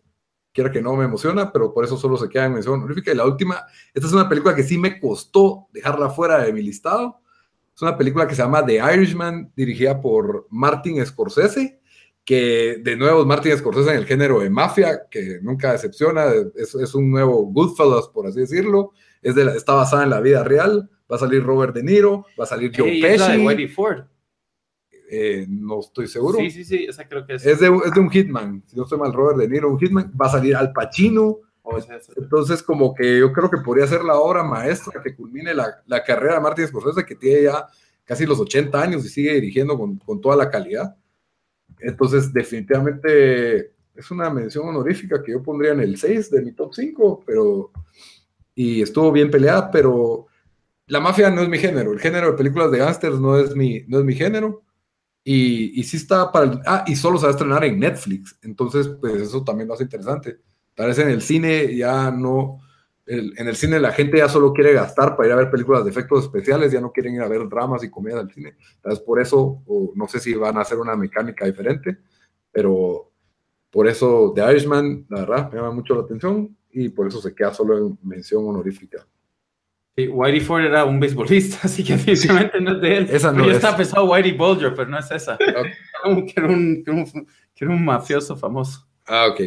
quiera que no me emociona, pero por eso solo se queda en mención honorífica. Y la última, esta es una película que sí me costó dejarla fuera de mi listado. Es una película que se llama The Irishman, dirigida por Martin Scorsese, que de nuevo es Martin Scorsese en el género de mafia, que nunca decepciona, es, es un nuevo Goodfellas, por así decirlo. Es de está basada en la vida real. Va a salir Robert De Niro, va a salir Joe Pesci. Ford. Eh, no estoy seguro. Sí, sí, sí, esa creo que es. Es de, es de, un Hitman, si no estoy mal, Robert De Niro, un Hitman, va a salir Al Pacino. Oh, Entonces, como que yo creo que podría ser la obra maestra que culmine la, la carrera de Martin Scorsese, que tiene ya casi los 80 años y sigue dirigiendo con, con toda la calidad. Entonces, definitivamente es una mención honorífica que yo pondría en el 6 de mi top 5, pero. Y estuvo bien peleada, pero la mafia no es mi género. El género de películas de gángsters no, es mi, no es mi género. Y, y sí está para Ah, y solo se va a estrenar en Netflix. Entonces, pues eso también lo hace interesante. Tal vez en el cine ya no... en el cine la gente ya solo quiere gastar para ir a ver películas de efectos especiales, ya no quieren ir a ver dramas y comedias al cine. Entonces, por eso, o no sé si van a hacer una mecánica diferente, pero por eso The Irishman, la verdad, me llama mucho la atención y por eso se queda solo en mención honorífica. Sí, Whitey Ford era un beisbolista, así que definitivamente no es de él. Esa no yo estaba pensando Whitey Bulger, pero no es esa. Como que, era un, que, era un, mafioso famoso. Ah, ok.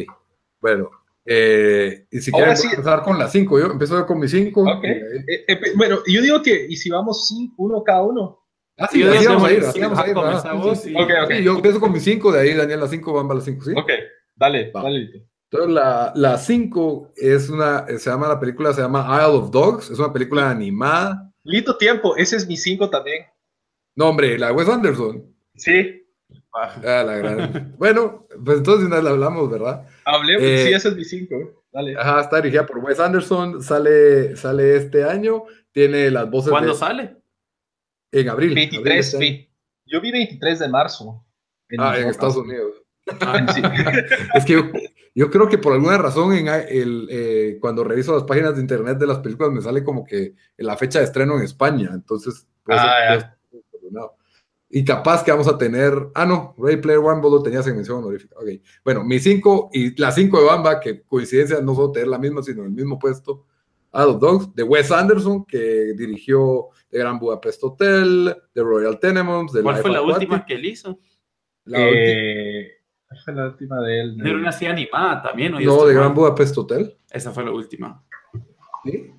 Bueno, eh, y si quieres empezar con las cinco, yo empiezo con mis cinco. Okay. Eh, eh, bueno, yo digo que, ¿y si vamos cinco, uno cada uno? Ah, sí, así vamos a ir, así vamos a ir. Sí, okay, okay. yo empiezo con mis cinco, de ahí Daniel las cinco, van a las cinco, ¿sí? Ok, dale, dale. Entonces, la 5 es una, se llama, la película se llama Isle of Dogs, es una película animada. Lito tiempo, ese es mi 5 también. No, hombre, la de Wes Anderson. Sí. Ah, la gran. bueno, pues entonces una vez la hablamos, ¿verdad? Hablemos, eh, sí, ese es mi 5. Dale. Ajá, está dirigida por Wes Anderson, sale, sale este año, tiene las voces. ¿Cuándo sale? En abril. 23, abril este Yo vi 23 de marzo. ah, en Estados Unidos. Ah, sí. es que yo, yo creo que por alguna razón en el, eh, cuando reviso las páginas de internet de las películas me sale como que la fecha de estreno en España, entonces pues, ah, y capaz que vamos a tener, ah no, Ray Player One vos lo tenías en mención honorífica, ok, bueno, mi 5 y la 5 de Bamba, que coincidencia no solo tener la misma, sino el mismo puesto, Adult Dogs, de Wes Anderson, que dirigió The Gran Budapest Hotel, The Royal Tenenbaums, ¿Cuál fue la última que él hizo? La eh, fue la última de él. Era una serie animada también. ¿no? No, de Gran Budapest Hotel. Esa fue la última. Sí.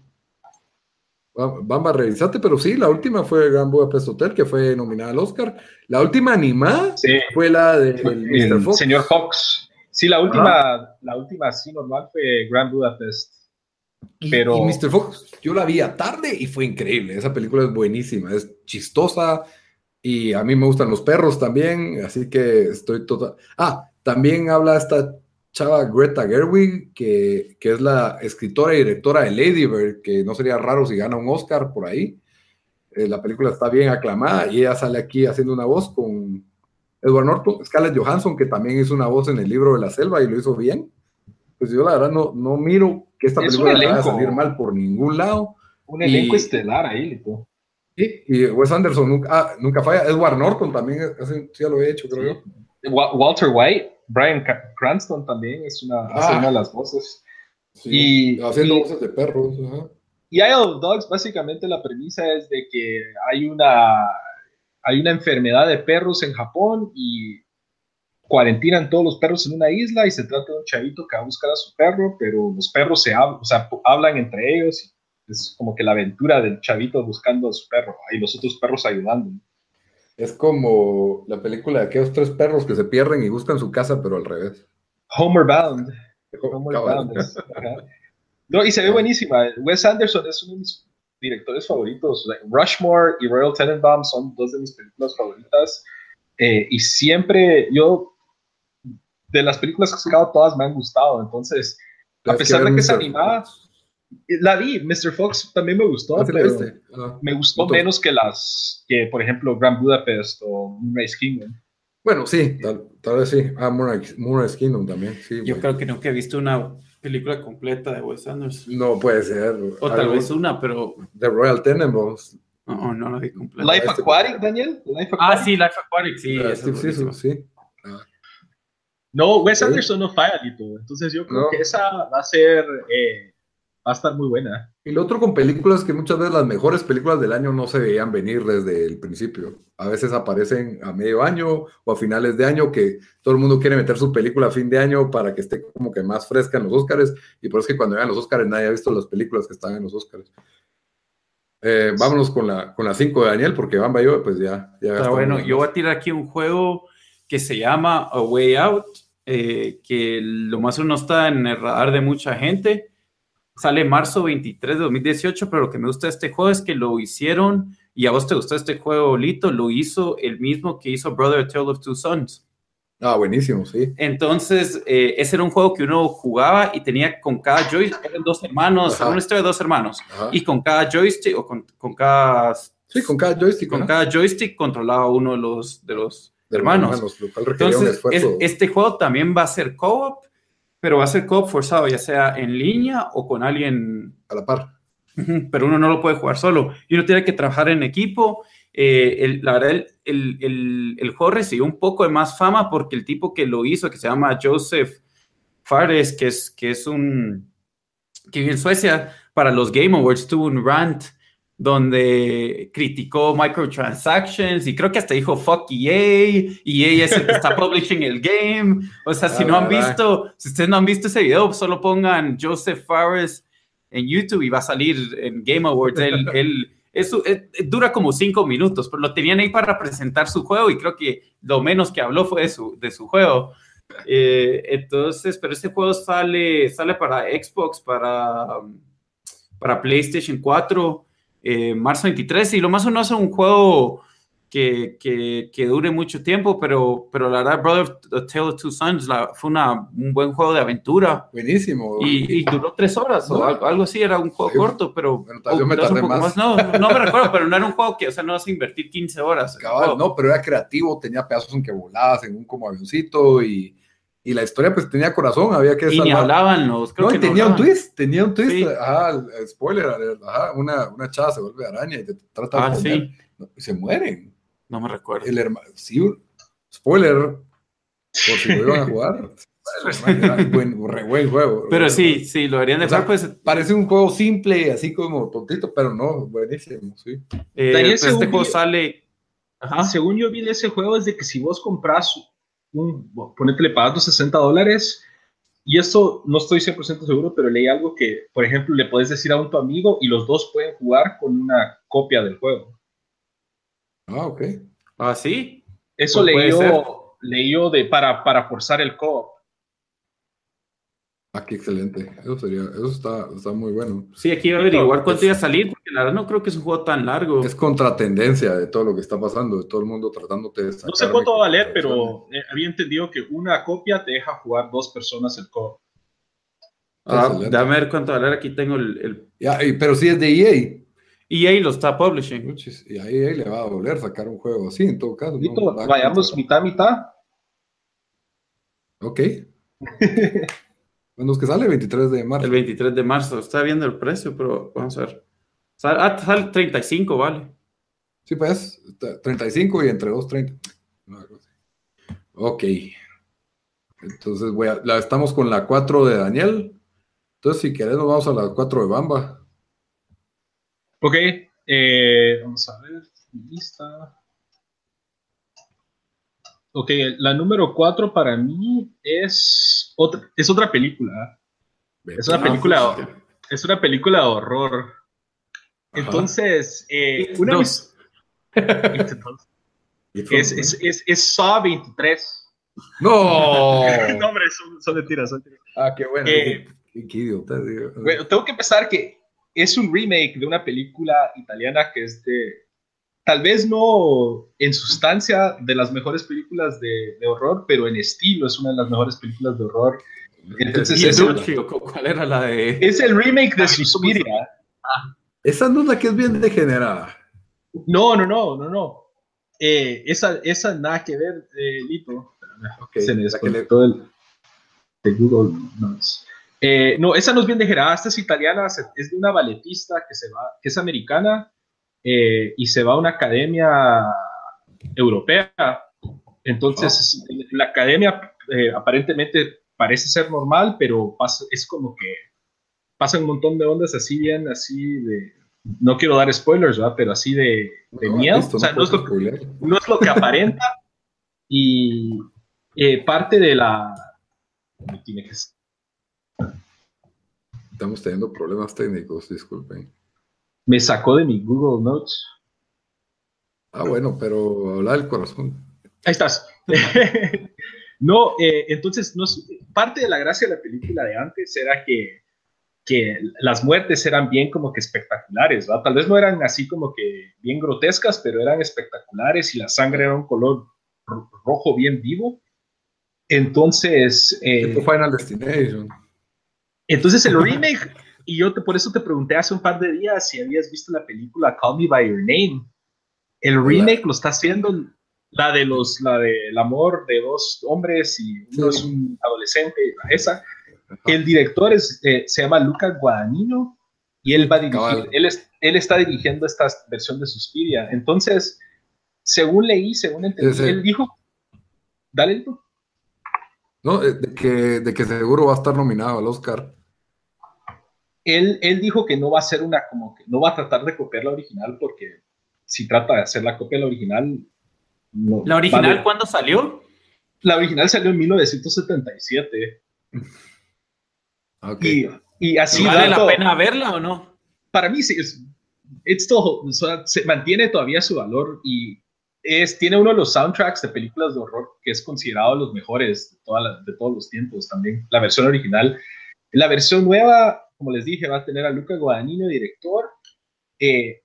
Vamos a revisarte, pero sí, la última fue Gran Budapest Hotel, que fue nominada al Oscar. La última animada fue la de Mr. Fox. Señor Fox. Sí, la última, la última sí normal fue Gran Budapest. Pero... Y, Mr. Fox, yo la vi a tarde y fue increíble. Esa película es buenísima, es chistosa, Y a mí me gustan los perros también, así que estoy total. Ah, también habla esta chava Greta Gerwig, que, que, es la escritora y directora de Lady Bird, que no sería raro si gana un Oscar por ahí. Eh, la película está bien aclamada y ella sale aquí haciendo una voz con Edward Norton, Scarlett Johansson, que también hizo una voz en el libro de la selva y lo hizo bien. Pues yo la verdad no, no miro que esta película vaya a salir mal por ningún lado. Un elenco estelar ahí, Sí, y Wes Anderson nunca, ah, nunca falla. Edward Norton también, ya lo he hecho, creo yo. Walter White, Brian Cranston también es una, ah. una de las voces. y, haciendo voces de perros. Y Isle of Dogs, básicamente la premisa es de que hay una, hay una enfermedad de perros en Japón y cuarentinan todos los perros en una isla y se trata de un chavito que va a buscar a su perro, pero los perros se hablan, o sea, hablan entre ellos. Y es como que la aventura del chavito buscando a su perro y los otros perros ayudando. Es como la película de aquellos tres perros que se pierden y buscan su casa, pero al revés. Homer Bound. Homer Bound. no, y se ve buenísima. Wes Anderson es uno de mis directores favoritos. Rushmore y Royal Tenenbaum son dos de mis películas favoritas. Eh, y siempre yo de las películas que he sacado, todas me han gustado. Entonces, a pesar de que es animada, la vi, Mr. Fox también me gustó, ah, pero ah, me gustó menos que las, que por ejemplo Grand Budapest o Moonrise Kingdom. Bueno, sí, tal, vez sí. Ah, Moonrise, Kingdom también, sí. Yo creo que nunca he visto una película completa de Wes Anderson. No puede ser. O tal vez una, pero... The Royal Tenenbaums. No, no la vi completa. Life Aquatic, Daniel. Ah, sí, Life Aquatic, sí. sí, sí, sí. No, Wes Anderson no falla, Lito. Entonces yo creo que esa va a ser, eh, va a estar muy buena. Y lo otro con películas que muchas veces las mejores películas del año no se veían venir desde el principio. A veces aparecen a medio año o a finales de año que todo el mundo quiere meter su película a fin de año para que esté como que más fresca en los Oscars. Y por eso es que cuando vean los Oscars nadie ha visto las películas que están en los Oscars. Eh, vámonos con la con la 5 de Daniel, porque Bamba yo, pues ya. ya bueno, yo voy a tirar aquí un juego que se llama A Way Out, eh, que lo más uno está en el radar de mucha gente. Sale marzo 23 de 2018, pero lo que me gusta de este juego es que lo hicieron, y a vos te gustó este juego, Lito, lo hizo el mismo que hizo Brother Tale of Two Sons. Ah, buenísimo, sí. Entonces, eh, ese era un juego que uno jugaba y tenía con cada joystick, eran dos hermanos, una historia de dos hermanos, y con cada joystick, o con, con, cada... Sí, con cada joystick. Con cada joystick controlaba uno de los, de los hermanos. Entonces, este juego también va a ser co-op, pero va a ser co-op forzado, ya sea en línea o con alguien a la par. Pero uno no lo puede jugar solo y uno tiene que trabajar en equipo. Eh, la verdad, el, el, el, juego recibió un poco de más fama porque el tipo que lo hizo, que se llama Joseph Fares, que es, que es un que vive en Suecia, para los Game Awards tuvo un rant donde criticó microtransactions y creo que hasta dijo fuck EA, EA es el que está publishing el game. O sea, si no han visto, si ustedes no han visto ese video, solo pongan Joseph Fares en YouTube y va a salir en Game Awards. Él, él eso, dura como cinco minutos, pero lo tenían ahí para presentar su juego y creo que lo menos que habló fue de su, de su juego. Eh, entonces, pero este juego sale, sale para Xbox, para, para PlayStation 4 eh, marzo 23 y lo más o menos es un juego que, que, que, dure mucho tiempo, pero, pero la verdad, Brother The Tale of Two Sons fue una, un buen juego de aventura. Buenísimo. Y, duró tres horas o algo, así, era un juego corto, pero... yo me tardé más. No, no me recuerdo, pero no era un juego que, o sea, no vas a invertir 15 horas. no, pero era creativo, tenía pedazos en que volabas en un como avioncito y y la historia pues tenía corazón, había que y ni hablaban los, creo no, que tenía un twist, tenía un twist, ajá, spoiler, ajá, una, una chava se vuelve araña y te trata ah, de sí. y se mueren. No me recuerdo. El hermano, sí, spoiler, por si lo iban a jugar. buen, buen juego. Pero sí, sí, lo harían de o pues. Parece un juego simple, así como tontito, pero no, buenísimo, sí. Eh, pues, este juego sale. Ajá. Según yo vi ese juego, es de que si vos compras un, ponete, le pagas 60 dólares. Y esto no estoy 100% seguro, pero leí algo que, por ejemplo, le puedes decir a un tu amigo y los dos pueden jugar con una copia del juego. Ah, ok. Ah, sí. Eso pues leí yo, de, para, para forzar el co Ah, qué excelente. Eso sería, eso está, está muy bueno. Sí, aquí voy a averiguar cuánto iba a salir, porque la verdad no creo que es un juego tan largo. Es contratendencia de todo lo que está pasando, de todo el mundo tratándote de No sé cuánto va a valer, pero eh, había entendido que una copia te deja jugar dos personas el co Ah, déjame ver cuánto valer. Aquí tengo el. el... pero si es de EA. EA lo está publishing. y a EA le va a doler sacar un juego así, en todo caso. vayamos mitad, mitad. Ok. Bueno, es que sale el 23 de marzo. El 23 de marzo. Está viendo el precio, pero vamos a ver. Sale, ah, sale 35, vale. Sí, pues, 35 y entre 2, 30. Ok. Entonces, voy a, la, estamos con la 4 de Daniel. Entonces, si querés, nos vamos a la 4 de Bamba. Ok. Eh, vamos a ver. Lista. Ok, la número 4 para mí es otra, es otra película. Es una película, es una película de horror. Entonces, eh, una es, es, es, es, Saw 23. No. no, hombre, son, mentiras, son mentiras. Ah, qué bueno. Eh, qué, idiota. Bueno, tengo que empezar que es un remake de una película italiana que es de tal vez no en sustancia de las mejores películas de, horror, pero en estilo es una de las mejores películas de horror. Entonces, es, el, ¿cuál era la de...? Es el remake de Suspiria. Ah, esa no es la que es bien degenerada. No, no, no, no, no. Eh, esa, esa nada que ver, eh, Lito. se me desconectó el, de Google eh, no, esa no es bien degenerada, esta es italiana, es de una balletista que se va, que es americana, eh, y se va a una academia europea. Entonces, la academia eh, aparentemente parece ser normal, pero es como que pasa un montón de ondas así bien, así de... No quiero dar spoilers, ¿verdad? Pero así de, miedo. o sea, no, es lo, que aparenta. y eh, parte de la... Tiene que Estamos teniendo problemas técnicos, disculpen me sacó de mi Google Notes. Ah, bueno, pero habla del corazón. Ahí estás. no, eh, entonces, no, parte de la gracia de la película de antes era que, que las muertes eran bien como que espectaculares, ¿verdad? Tal vez no eran así como que bien grotescas, pero eran espectaculares y la sangre era un color rojo bien vivo. Entonces... Eh, Final Destination. Entonces el remake y yo te, por eso te pregunté hace un par de días si habías visto la película Call Me By Your Name. El remake lo está haciendo la de los, la del amor de dos hombres y uno es un adolescente, esa. El director es, eh, se llama Luca Guadagnino y él va a dirigir, él, él, está dirigiendo esta versión de Suspiria. Entonces, según leí, según entendí, él dijo, dale. No, de que, de que seguro va a estar nominado al Oscar él, él dijo que no va a ser una, como que no va a tratar de copiar la original porque si trata de hacer la copia de la original... ¿La original cuándo salió? La original salió en 1977. Okay. Y, y, así... ¿Vale la pena verla o no? Para mí sí, es, esto se mantiene todavía su valor y es, tiene uno de los soundtracks de películas de horror que es considerado los mejores de, toda de todos los tiempos también, la versión original. La versión nueva como les dije, va a tener a Luca Guadagnino, director. Eh,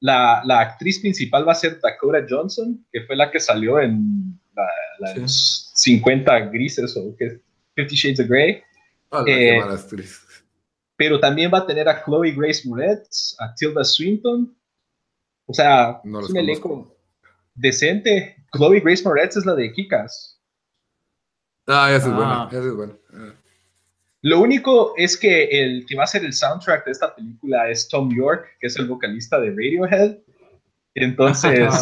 la, la, actriz principal va a ser Dakota Johnson, que fue la que salió en la, 50 grises o que 50 Shades of Grey. Ah, eh, actriz. Pero también va a tener a Chloe Grace Moretz, a Tilda Swinton. O sea, es un elenco decente. Chloe Grace Moretz es la de Kikas. Ah, esa es buena, ah. esa es buena. Ah. Lo único es que el que va a ser el soundtrack de esta película es Tom York, que es el vocalista de Radiohead. Entonces,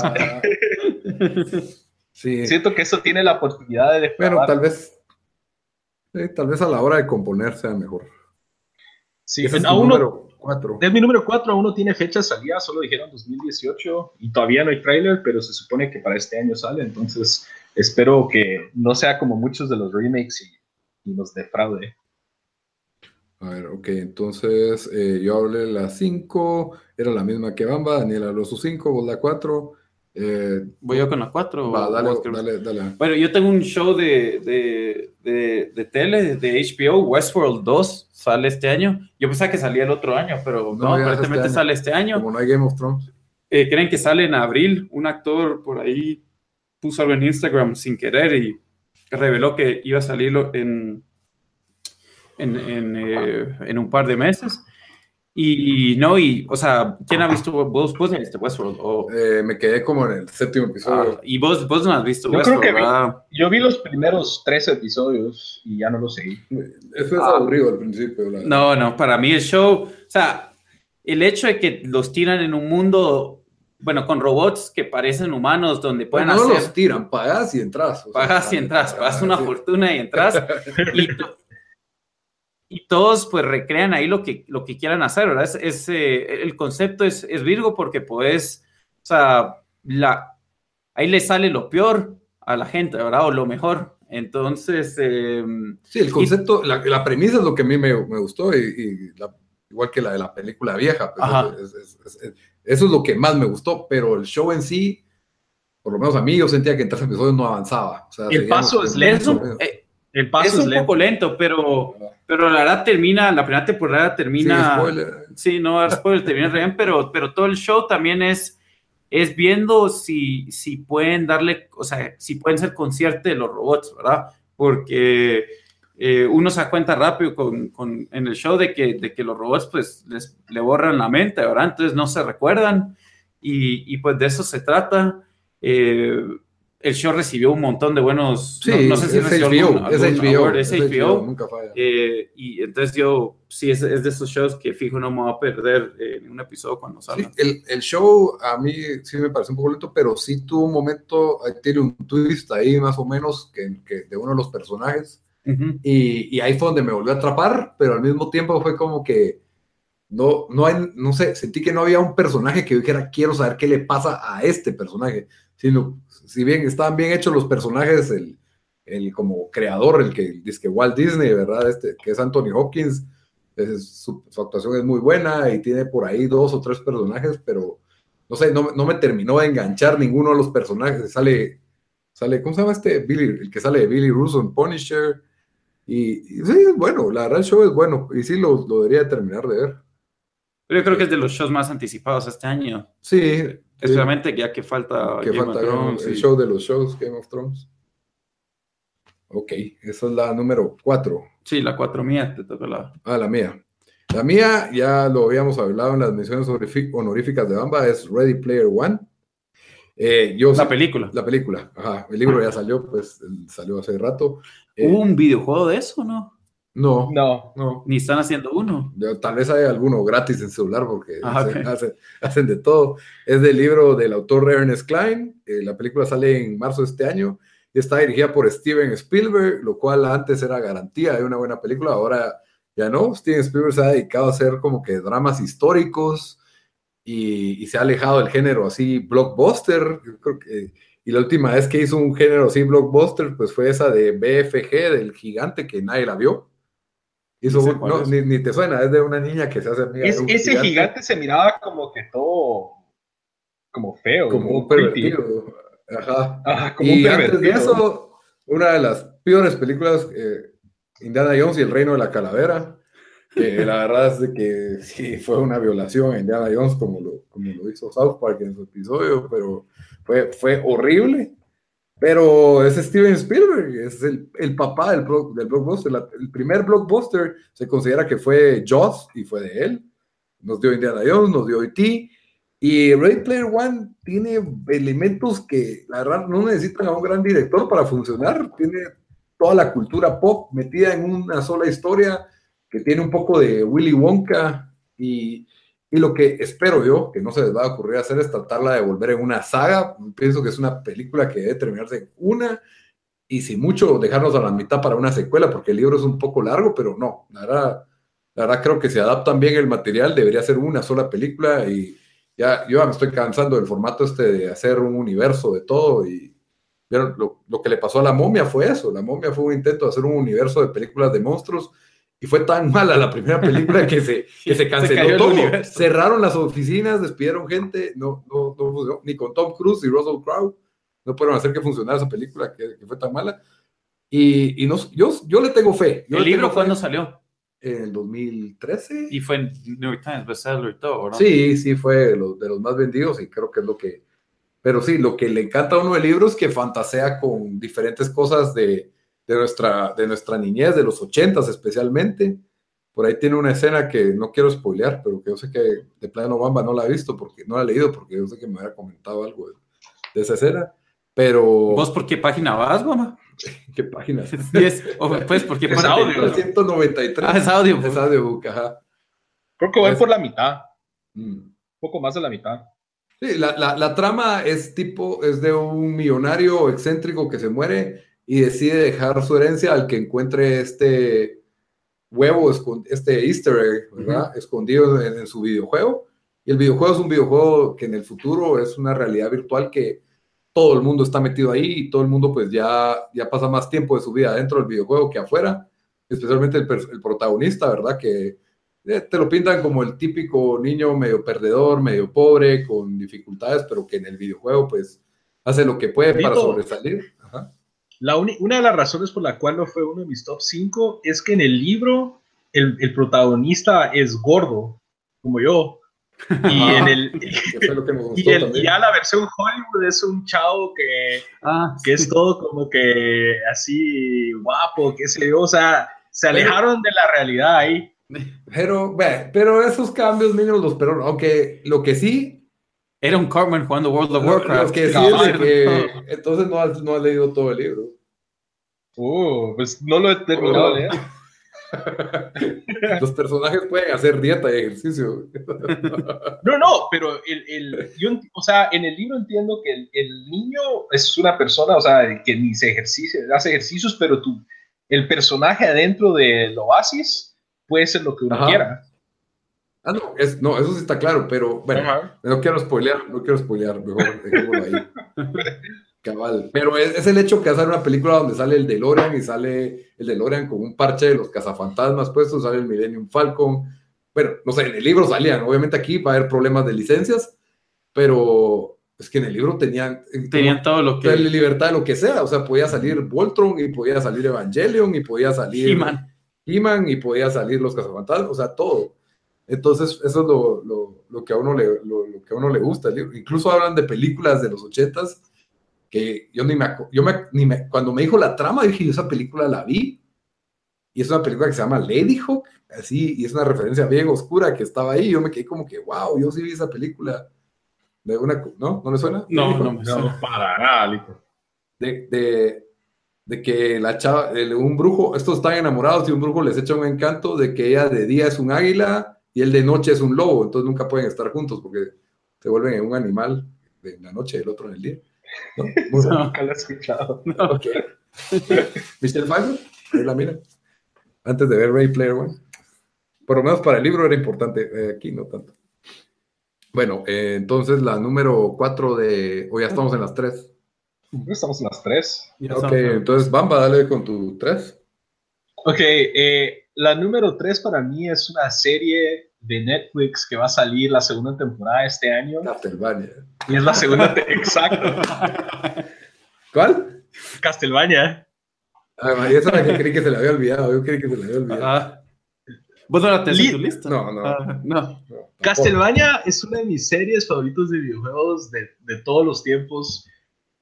siento que eso tiene la oportunidad de Bueno, tal vez, tal vez a la hora de componer sea mejor. Sí, es, número 4. Es mi número 4, aún no tiene fecha de salida, solo dijeron 2018 y todavía no hay trailer, pero se supone que para este año sale, entonces espero que no sea como muchos de los remakes y, y nos defraude. A ver, ok, entonces eh, yo hablé la 5, era la misma que Bamba, Daniel habló su 5, vos la 4. Eh, ¿Voy yo con la 4? dale, dale, Bueno, yo tengo un show de, de, de, de, tele, de HBO, Westworld 2, sale este año. Yo pensaba que salía el otro año, pero no, aparentemente este sale este año. Como no hay Game of Thrones. Eh, creen que sale en abril. Un actor por ahí puso algo en Instagram sin querer y reveló que iba a salirlo en, en, en, eh, en un par de meses. Y, no, y, o sea, ¿quién ha visto vos? ¿Vos has visto Westworld? O... Eh, me quedé como en el séptimo episodio. Ah, y vos, vos no has visto yo Westworld, creo que vi, Yo vi los primeros tres episodios y ya no los seguí. Eso es ah. aburrido al principio. no, no, para mí el show, o sea, el hecho de que los tiran en un mundo, bueno, con robots que parecen humanos, donde pueden hacer... No los tiran, pagas y entras. pagas y entras, pagas una fortuna y entras. y y todos pues recrean ahí lo que, lo que quieran hacer, ¿verdad? Es, eh, el concepto es, es, Virgo porque pues, o sea, la, ahí le sale lo peor a la gente, ¿verdad? O lo mejor. Entonces... Em, sí, el concepto, la, la, premisa es lo que a mí me, me gustó, y, igual que la de la película vieja, pues, eso es lo que más me gustó, pero el show en sí, por lo menos a mí yo sentía que en tres episodios no avanzaba. el paso es lento. El paso es, un poco lento, pero, pero la verdad termina, la primera temporada termina. Sí, no, spoiler, termina bien, pero, pero todo el show también es, es viendo si, si pueden darle, o sea, si pueden ser conscientes de los robots, ¿verdad? Porque eh, uno se da cuenta rápido con, con, en el show de que, de que los robots pues les le borran la mente, ¿verdad? Entonces no se recuerdan y, y pues de eso se trata. Eh, el show recibió un montón de buenos. Sí, no, sé si es HBO, es HBO, es HBO, nunca falla. Eh, y entonces yo, sí, es, es, de esos shows que fijo no me va a perder eh, en un episodio cuando salga. el, el, show a mí sí me parece un poco lento, pero sí tuvo un momento, tiene un twist ahí más o menos que, que de uno de los personajes. y, y, ahí fue donde me volvió a atrapar, pero al mismo tiempo fue como que no, no hay, no sé, sentí que no había un personaje que yo dijera, quiero saber qué le pasa a este personaje, sino si bien estaban bien hechos los personajes, el, el como creador, el que dice que Walt Disney, ¿verdad? Este, que es Anthony Hopkins, su, actuación es muy buena y tiene por ahí dos o tres personajes, pero no sé, no, no, me terminó de enganchar ninguno de los personajes. Sale, sale, ¿cómo se llama este? Billy, el que sale de Billy Russo en Punisher. Y, sí, es bueno, la verdad el show es bueno y sí lo, lo debería terminar de ver. Pero yo creo que es de los shows más anticipados este año. Sí, Especialmente ya que falta que Game of Thrones, el show de los shows, Game of Thrones. Ok, esa es la número 4. Sí, la 4 mía, te toca la. Ah, la mía. La mía, ya lo habíamos hablado en las menciones honoríficas de Bamba, es Ready Player One. Eh, yo, la película. La película, ajá. El libro ya salió, pues salió hace rato. ¿Hubo un videojuego de eso, no? No, no, no. Ni están haciendo uno. Tal vez hay alguno gratis en celular porque ah, hacen, de todo. Es del libro del autor Ernest Klein. Eh, la película sale en marzo de este año y está dirigida por Steven Spielberg, lo cual antes era garantía de una buena película. Ahora ya no. Steven Spielberg se ha dedicado a hacer como que dramas históricos y, se ha alejado del género así blockbuster. y la última vez que hizo un género así blockbuster, pues fue esa de BFG, del gigante que nadie la vio no, ni, te suena, es de una niña que se hace amiga. ese gigante. se miraba como que todo como feo, como un pervertido. Ajá. como y antes de eso, una de las peores películas, eh, Indiana Jones y el Reino de la Calavera, que la verdad es de que sí fue una violación a Indiana Jones como lo, como lo hizo South Park en su episodio, pero fue, fue horrible. Pero es Steven Spielberg, es el, el papá del, del blockbuster. el primer blockbuster se considera que fue Jaws y fue de él. Nos dio Indiana Jones, nos dio E.T. Y Ready Player One tiene elementos que la verdad no necesitan a un gran director para funcionar. Tiene toda la cultura pop metida en una sola historia que tiene un poco de Willy Wonka y y lo que espero yo, que no se les va a ocurrir hacer, es tratarla de volver en una saga. Pienso que es una película que debe terminarse en una, y si mucho, dejarnos a la mitad para una secuela, porque el libro es un poco largo, pero no, la verdad, creo que si adaptan bien el material, debería ser una sola película, y ya yo me estoy cansando del formato este de hacer un universo de todo, y lo, lo que le pasó a la momia fue eso, la momia fue un intento de hacer un universo de películas de monstruos, Y fue tan mala la primera película que se, que se canceló todo. Cerraron las oficinas, despidieron gente, no, no, no, ni con Tom Cruise y Russell Crowe no pudieron hacer que funcionara esa película que, fue tan mala. Y, y no, yo, yo le tengo fe. ¿El libro cuándo salió? En el 2013. Y fue en New York Times bestseller y todo, ¿no? Sí, sí, fue de los, de los más vendidos y creo que es lo que... Pero sí, lo que le encanta a uno del libro es que fantasea con diferentes cosas de, de nuestra, de nuestra niñez, de los ochentas especialmente. Por ahí tiene una escena que no quiero spoilear, pero que yo sé que de plano Bamba no la ha visto, porque no la ha leído, porque yo sé que me hubiera comentado algo de, esa escena. Pero. ¿Vos por qué página vas, mamá? ¿Qué página? Es, pues, ¿por qué es audio. 193. Ah, es audio. Es audiobook, ajá. Creo que voy por la mitad. Mm. Un poco más de la mitad. Sí, la, la, la, trama es tipo, es de un millonario excéntrico que se muere y decide dejar su herencia al que encuentre este huevo, este easter egg, ¿verdad? Escondido en, su videojuego. Y el videojuego es un videojuego que en el futuro es una realidad virtual que todo el mundo está metido ahí y todo el mundo pues ya, ya pasa más tiempo de su vida dentro del videojuego que afuera, especialmente el, el protagonista, ¿verdad? Que eh, te lo pintan como el típico niño medio perdedor, medio pobre, con dificultades, pero que en el videojuego pues hace lo que puede para sobresalir. Una de las razones por la cual no fue uno de mis top 5 es que en el libro el, el protagonista es gordo, como yo. Y en el, y, el ya la versión Hollywood es un chavo que, ah, que es todo como que así guapo, qué sé yo, o sea, se alejaron de la realidad ahí. Pero, pero esos cambios, niños, los pero aunque lo que sí era un Cartman jugando World of Warcraft. que entonces no has, no leído todo el libro. Uh, pues no lo he terminado de leer. Los personajes pueden hacer dieta y ejercicio. No, no, pero el, el, yo, o sea, en el libro entiendo que el, el, niño es una persona, o sea, que ni se ejercicia, hace ejercicios, pero tú, el personaje adentro del oasis puede ser lo que uno quiera. Ah, no, es, no, eso sí está claro, pero bueno, no quiero spoilear, no quiero spoilear, mejor dejémoslo ahí. Cabal. Pero es, el hecho que hacer una película donde sale el DeLorean y sale el DeLorean con un parche de los cazafantasmas puestos, sale el Millennium Falcon. Bueno, no sé, en el libro salían, obviamente aquí va a haber problemas de licencias, pero es que en el libro tenían, tenían todo lo que... Libertad de lo que sea, o sea, podía salir Voltron y podía salir Evangelion y podía salir... He-Man. He-Man y podía salir los cazafantasmas, o sea, todo. Entonces, eso es lo, lo, lo que, a uno le, lo, que a uno le gusta. Incluso hablan de películas de los ochentas que yo ni me, yo me, ni me, cuando me dijo la trama, dije, yo esa película la vi. Y es una película que se llama Lady Hawk, así, y es una referencia bien oscura que estaba ahí. Yo me quedé como que, wow, yo sí vi esa película. De una, ¿No? ¿No le suena? No, no, no, para nada, De, de, de que la chava, un brujo, estos están enamorados y un brujo les echa un encanto de que ella de día es un águila y el de noche es un lobo, entonces nunca pueden estar juntos porque se vuelven un animal en la noche y el otro en el día. ¿No? nunca lo he escuchado. Okay. Michelle Pfeiffer, ahí la mira. Antes de ver Ray Player One. Por lo menos para el libro era importante, eh, aquí no tanto. Bueno, eh, entonces la número 4 de. O ya estamos en las 3. Estamos en las 3. Ok, entonces Bamba, dale con tu 3. Ok, eh, la número 3 para mí es una serie de Netflix que va a salir la segunda temporada este año. Castlevania. Y es la segunda, exacto. ¿Cuál? Castlevania. Ah, esa era que creí que se la había olvidado. Yo creí que se la había olvidado. Ah. ¿Vos no la tenés en tu lista? No, no. Ah, no. Castlevania es una de mis series favoritas de videojuegos de, de todos los tiempos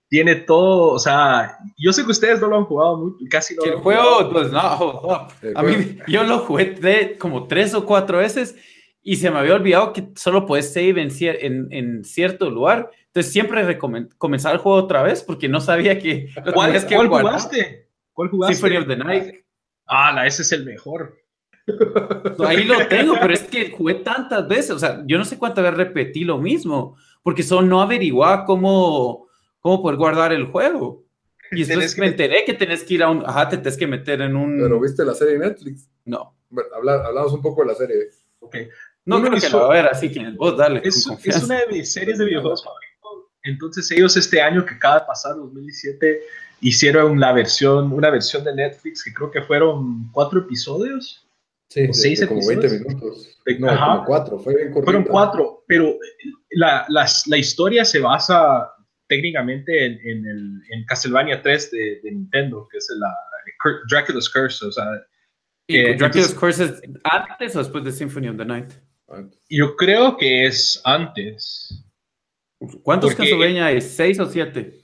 tiene todo, o sea, yo sé que ustedes no lo han jugado muy, casi no. El juego, pues no, a mí, yo lo jugué como tres o cuatro veces y se me había olvidado que solo puedes save en, en, cierto lugar. Entonces siempre comenzar el juego otra vez porque no sabía que... ¿Cuál, que ¿cuál jugaste? ¿Cuál jugaste? Symphony of the Night. Ah, la, ese es el mejor. Ahí lo tengo, pero es que jugué tantas veces, o sea, yo no sé cuántas veces repetí lo mismo, porque solo no averiguaba cómo cómo poder guardar el juego. Y después me enteré que tenés que ir a un. Ajá, te tenés que meter en un. Pero viste la serie de Netflix. No. Bueno, hablamos un poco de la serie. Ok. No creo que lo va a ver, así que vos dale. Es, es una de mis series de videojuegos favoritos. Entonces, ellos este año que acaba de pasar, 2017, hicieron la versión, una versión de Netflix que creo que fueron cuatro episodios. Sí, seis como 20 minutos. No, como cuatro, fue bien Fueron cuatro, pero la, la, historia se basa técnicamente en, en, el, en Castlevania 3 de, de, Nintendo, que es la Dracula's Curse, o sea... ¿Y eh, Dracula's Curse es antes o después de Symphony of the Night? Yo creo que es antes. ¿Cuántos Castlevania hay? ¿Seis o siete?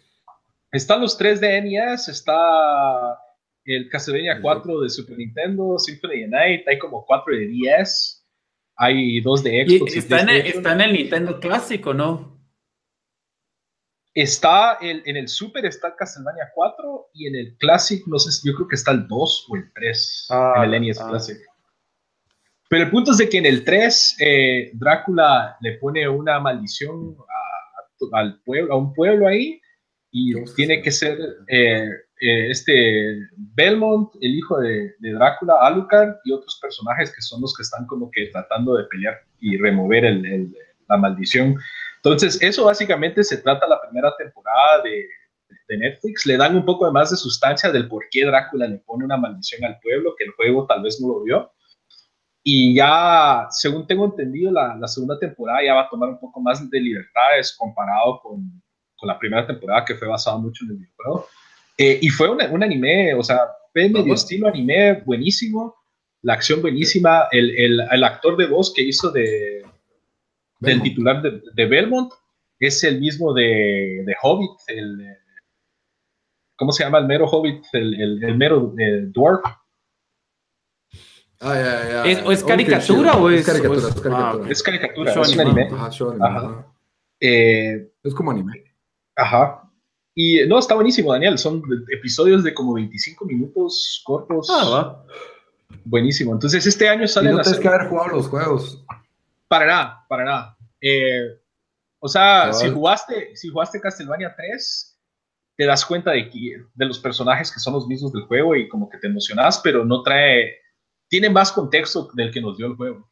Están los tres de NES, está el Castlevania 4 de Super Nintendo, Symphony of the Night, hay como cuatro de 10, hay dos de Xbox. está, en el, está, en el, Nintendo clásico, ¿no? Está el, en el Super está Castlevania 4 y en el Classic, no sé si yo creo que está el 2 o el 3 ah, en el NES ah. Classic. Pero el punto es de que en el 3 eh, Drácula le pone una maldición a, al pueblo, a un pueblo ahí y tiene que ser eh, eh, este Belmont, el hijo de, Drácula, Alucard y otros personajes que son los que están como que tratando de pelear y remover el, la maldición. Entonces, eso básicamente se trata la primera temporada de, de, Netflix. Le dan un poco de más de sustancia del por qué Drácula le pone una maldición al pueblo, que el juego tal vez no lo vio. Y ya, según tengo entendido, la, la segunda temporada ya va a tomar un poco más de libertades comparado con, con la primera temporada que fue basado mucho en el videojuego. Eh, y fue un, un, anime, o sea, fue medio estilo anime buenísimo, la acción buenísima, el, el, el actor de voz que hizo de, del titular de, de, Belmont es el mismo de, de Hobbit, el, ¿cómo se llama el mero Hobbit? El, el, mero eh, Dwarf. Ah, ya, ya. ¿Es, ¿Es, caricatura o es, es caricatura? Es caricatura, es, caricatura, es un anime. Ajá, Eh, es como anime. Ajá. Y no, está buenísimo, Daniel. Son episodios de como 25 minutos cortos. Ah, va. Buenísimo. Entonces, este año sale. Y no tienes que haber jugado los juegos. Para nada, para nada. Eh, o sea, si jugaste, si jugaste Castlevania 3, te das cuenta de, que, de los personajes que son los mismos del juego y como que te emocionas, pero no trae. Tiene más contexto del que nos dio el juego.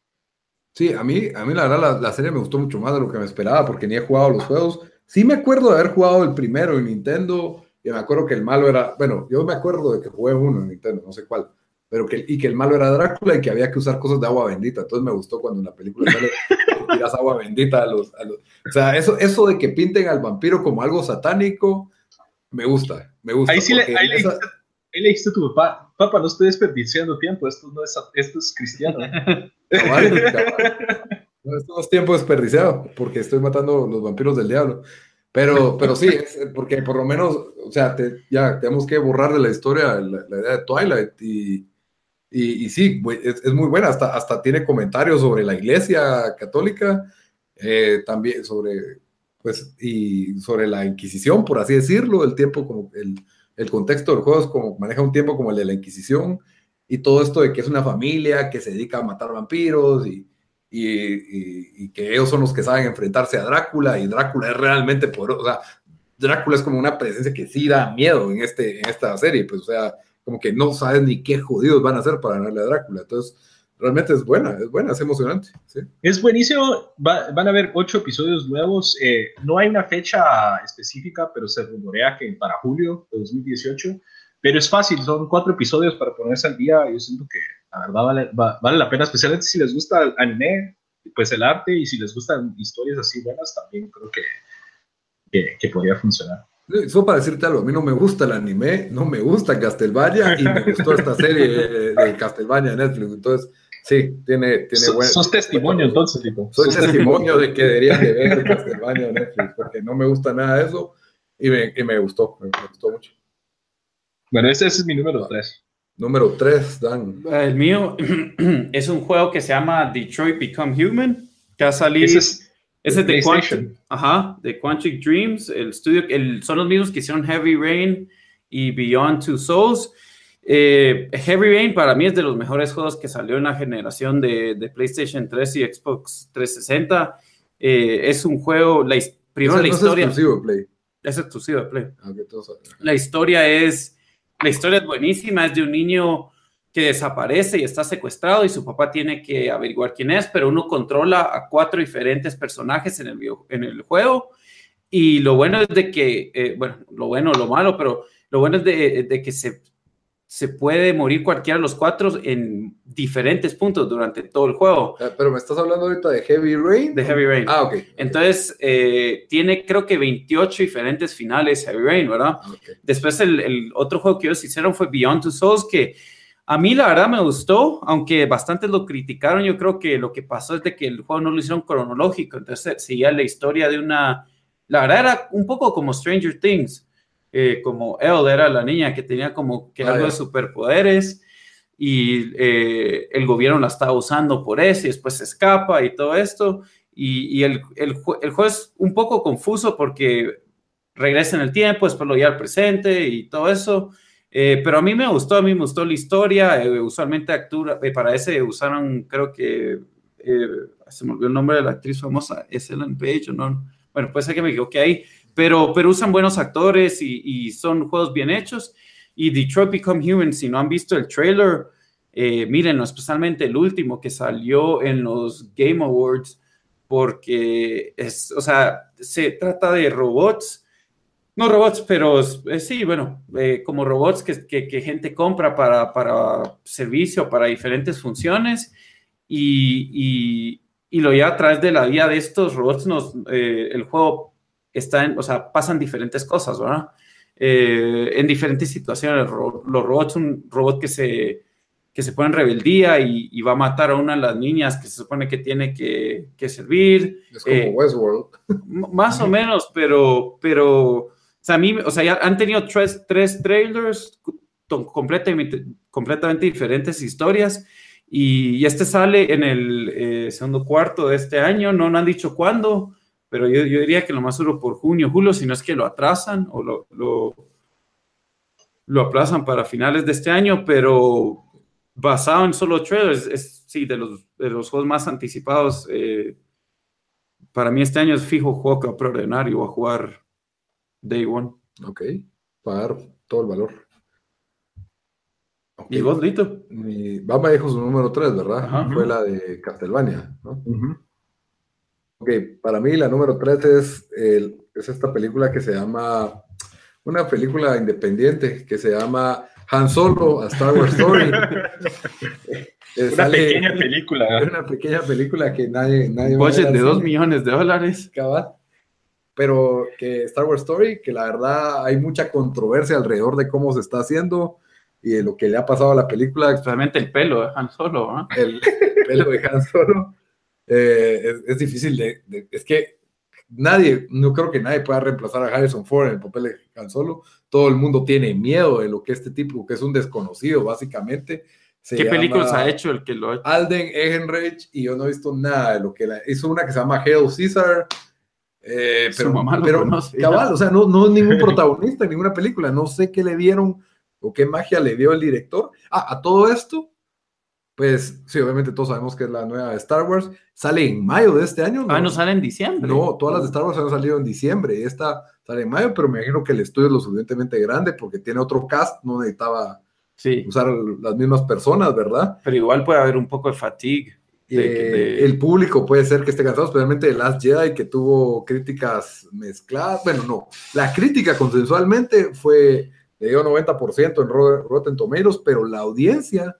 Sí, a mí, a mí la verdad la, la serie me gustó mucho más de lo que me esperaba porque ni he jugado los juegos Sí me acuerdo de haber jugado el primero en Nintendo, y me acuerdo que el malo era, bueno, yo me acuerdo de que jugué uno en Nintendo, no sé cuál, pero que, y que el malo era Drácula y que había que usar cosas de agua bendita. Entonces me gustó cuando en la película sale tiras agua bendita a los, O sea, eso, eso de que pinten al vampiro como algo satánico, me gusta, me gusta. Ahí sí le, ahí, le dijiste, a tu papá, papá, no estoy desperdiciando tiempo, esto, no es, esto es cristiano. No, esto es tiempo desperdiciado porque estoy matando los vampiros del diablo. Pero, pero sí, porque por lo menos, o sea, ya tenemos que borrar de la historia la, idea de Twilight y, y, sí, es, es, muy buena, hasta, hasta tiene comentarios sobre la iglesia católica, eh, también sobre, pues, y sobre la Inquisición, por así decirlo, el tiempo como, el, el contexto del juego es como, maneja un tiempo como el de la Inquisición y todo esto de que es una familia que se dedica a matar vampiros y, y, que ellos son los que saben enfrentarse a Drácula y Drácula es realmente poderoso, o sea, Drácula es como una presencia que sí da miedo en, este, en esta serie, pues o sea, como que no sabes ni qué jodidos van a hacer para ganarle a Drácula, entonces realmente es buena, es buena, es emocionante. Es buenísimo, van a haber ocho episodios nuevos, eh, no hay una fecha específica, pero se rumorea que para julio de 2018, pero es fácil, son cuatro episodios para ponerse al día, yo siento que la verdad vale, vale la pena, especialmente si les gusta el anime, pues el arte y si les gustan historias así buenas, también creo que, que, podría funcionar. Solo para decirte algo, a mí no me gusta el anime, no me gusta Castlevania y me gustó esta serie de Castlevania Netflix, entonces sí, tiene, tiene so, buen... Sos testimonio entonces, tipo. Soy testimonio de que deberían de ver Castlevania Netflix, porque no me gusta nada de eso y me, y me gustó, me, gustó mucho. Bueno, ese, ese es mi número 3. Número 3, Dan. El mío es un juego que se llama Detroit Become Human, que ha salido. Ese es, de Quantic, ajá, de Quantic Dreams. El estudio, el, son los mismos que hicieron Heavy Rain y Beyond Two Souls. Eh, Heavy Rain para mí es de los mejores juegos que salió en la generación de, de PlayStation 3 y Xbox 360. Eh, es un juego, la, primero la historia. Es exclusivo de Play. Es exclusivo de Play. Ah, la historia es la historia es buenísima, es de un niño que desaparece y está secuestrado y su papá tiene que averiguar quién es, pero uno controla a cuatro diferentes personajes en el, en el juego. Y lo bueno es de que, eh, bueno, lo bueno, lo malo, pero lo bueno es de, que se, se puede morir cualquiera de los cuatro en diferentes puntos durante todo el juego. Ah, pero me estás hablando ahorita de Heavy Rain. De Heavy Rain. Ah, ok. Entonces, eh, tiene creo que 28 diferentes finales Heavy Rain, ¿verdad? Okay. Después el, el, otro juego que ellos hicieron fue Beyond Two Souls, que a mí la verdad me gustó, aunque bastantes lo criticaron, yo creo que lo que pasó es de que el juego no lo hicieron cronológico, entonces seguía la historia de una... La verdad era un poco como Stranger Things eh, como Elle era la niña que tenía como que algo de superpoderes y eh, el gobierno la estaba usando por eso y después se escapa y todo esto. Y, el, el, el, juego es un poco confuso porque regresa en el tiempo, después lo lleva al presente y todo eso. Eh, pero a mí me gustó, a mí me gustó la historia. usualmente actura, para ese usaron, creo que, se me olvidó el nombre de la actriz famosa, es Ellen Page, ¿no? Bueno, puede ser que me equivoqué ahí pero, pero usan buenos actores y, son juegos bien hechos. Y Detroit Become Human, si no han visto el trailer, eh, mírenlo, especialmente el último que salió en los Game Awards, porque es, o sea, se trata de robots, no robots, pero eh, sí, bueno, eh, como robots que, que, gente compra para, para servicio, para diferentes funciones, y, y, y, lo lleva a través de la vida de estos robots, nos, el juego están, o sea, pasan diferentes cosas, ¿verdad? Eh, en diferentes situaciones. Los robots, un robot que se, que se pone en rebeldía y, va a matar a una de las niñas que se supone que tiene que, que servir. Es como eh, Westworld. Más o menos, pero, pero, sea, a mí, o sea, ya han tenido tres, tres trailers completamente, completamente diferentes historias. Y, este sale en el eh, segundo cuarto de este año, no, no han dicho cuándo, pero yo, yo, diría que lo más duro por junio, julio, si no es que lo atrasan o lo, lo, lo, aplazan para finales de este año, pero basado en solo trailers, es, sí, de los, de los juegos más anticipados. Eh, para mí este año es fijo juego que va a preordenar y voy a jugar Day One. Ok, pagar todo el valor. ¿Y vos, Lito? Mi Bamba dijo su número 3, ¿verdad? Fue la de Castlevania, ¿no? Ok, para mí la número 3 es, es esta película que se llama, una película independiente que se llama Han Solo, a Star Wars Story. una pequeña película. Es una pequeña película que nadie... nadie Budget de 2 millones de dólares. Cabal. Pero que Star Wars Story, que la verdad hay mucha controversia alrededor de cómo se está haciendo y de lo que le ha pasado a la película. Especialmente el pelo de Han Solo. ¿no? El pelo de Han Solo. Eh, es, difícil de, Es que nadie, no creo que nadie pueda reemplazar a Harrison Ford en el papel de Han Solo. Todo el mundo tiene miedo de lo que este tipo, que es un desconocido, básicamente. ¿Qué películas ha hecho el que lo ha hecho? Alden Ehrenreich, y yo no he visto nada de lo que la, hizo una que se llama Hail Caesar. Eh, pero, pero cabal, o sea, no, no es ningún protagonista en ninguna película. No sé qué le dieron o qué magia le dio el director. Ah, a todo esto, pues sí, obviamente todos sabemos que es la nueva de Star Wars. Sale en mayo de este año. ¿no? Ah, no sale en diciembre. No, todas las de Star Wars han salido en diciembre. Esta sale en mayo, pero me imagino que el estudio es lo suficientemente grande porque tiene otro cast, no necesitaba usar las mismas personas, ¿verdad? Pero igual puede haber un poco de fatigue. Eh, el público puede ser que esté cansado, especialmente de Last Jedi, que tuvo críticas mezcladas. Bueno, no, la crítica consensualmente fue, le dio 90% en Rotten Tomatoes, pero la audiencia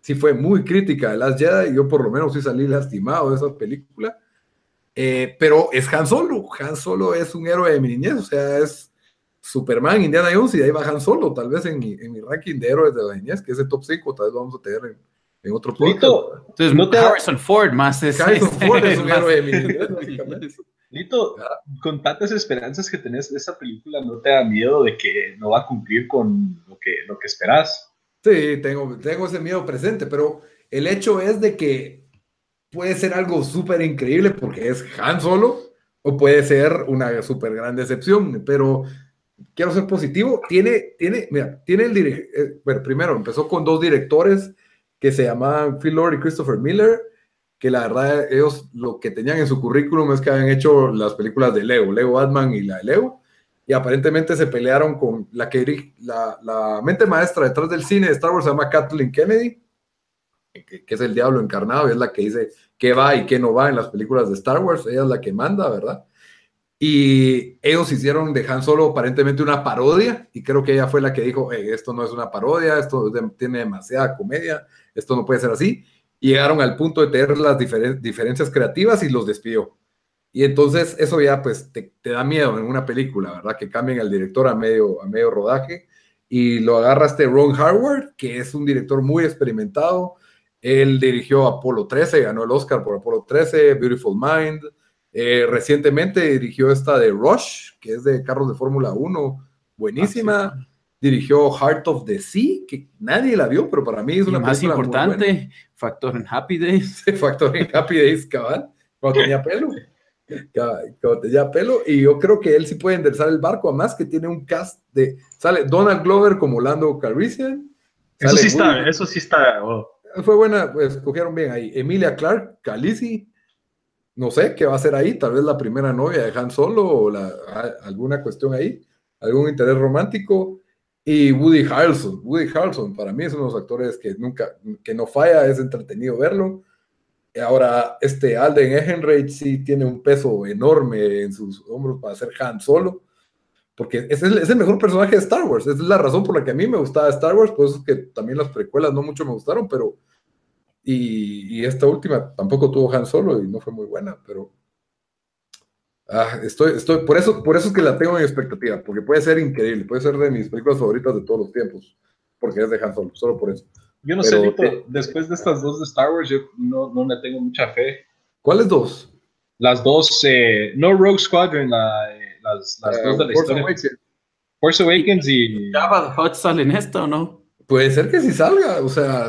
sí fue muy crítica de Last Jedi, yo por lo menos sí salí lastimado de esa película, eh, pero es Han Solo, Han Solo es un héroe de mi niñez, o sea, es Superman, Indiana Jones, y de ahí va Han Solo, tal vez en mi, en mi ranking de héroes de la niñez, que es el top 5, tal vez lo vamos a tener en, otro podcast. Entonces, no te Harrison Ford más es... Harrison Ford es un héroe de mi niñez, Lito, con tantas esperanzas que tenés de esa película, ¿no te da miedo de que no va a cumplir con lo que, lo que esperás? Sí, tengo, tengo ese miedo presente, pero el hecho es de que puede ser algo súper increíble porque es Han Solo o puede ser una súper gran decepción, pero quiero ser positivo. Tiene, tiene, mira, tiene el eh, bueno, primero empezó con dos directores que se llamaban Phil Lord y Christopher Miller, que la verdad ellos lo que tenían en su currículum es que habían hecho las películas de Leo, Leo Batman y la de Leo, y aparentemente se pelearon con la que la, la mente maestra detrás del cine de Star Wars se llama Kathleen Kennedy, que, es el diablo encarnado, y es la que dice qué va y qué no va en las películas de Star Wars, ella es la que manda, ¿verdad? Y ellos hicieron de Han Solo aparentemente una parodia, y creo que ella fue la que dijo, esto no es una parodia, esto tiene demasiada comedia, esto no puede ser así. Llegaron al punto de tener las diferencias creativas y los despidió. Y entonces eso ya pues te, da miedo en una película, ¿verdad? Que cambien al director a medio, a medio rodaje. Y lo agarra este Ron Howard, que es un director muy experimentado. Él dirigió Apolo 13, ganó el Oscar por Apolo 13, Beautiful Mind, eh, recientemente dirigió esta de Rush, que es de carros de Fórmula 1, buenísima. Ah, dirigió Heart of the Sea, que nadie la vio, pero para mí es una más importante, Factor en Happy Days. Factor en Happy Days, cabal, cuando tenía pelo. Cuando tenía pelo, y yo creo que él sí puede enderezar el barco, además que tiene un cast de. Sale Donald Glover como Lando Calrissian. Eso sí está, eso sí está. Oh. Fue buena, pues escogieron bien ahí. Emilia Clark, Khaleesi, no sé qué va a hacer ahí, tal vez la primera novia de Han Solo o la, alguna cuestión ahí, algún interés romántico. Y Woody Harrelson, Woody Harrelson para mí es uno de los actores que nunca, que no falla, es entretenido verlo. Ahora, este Alden Ehrenreich sí tiene un peso enorme en sus hombros para ser Han Solo, porque es el, es el mejor personaje de Star Wars. Es la razón por la que a mí me gustaba Star Wars, por eso es que también las precuelas no mucho me gustaron, pero y, esta última tampoco tuvo Han Solo y no fue muy buena, pero ah, estoy, estoy, por eso, por eso es que la tengo en expectativa, porque puede ser increíble, puede ser de mis películas favoritas de todos los tiempos, porque es de Han Solo, solo por eso. Yo no sé, Lito, después de estas dos de Star Wars, yo no, no le tengo mucha fe. ¿Cuáles dos? Las dos, eh, no Rogue Squadron, la, eh, las, las dos de la Force historia. Awakens. Force Awakens y... ¿Java Hot sale en esto o no? Puede ser que sí salga, o sea,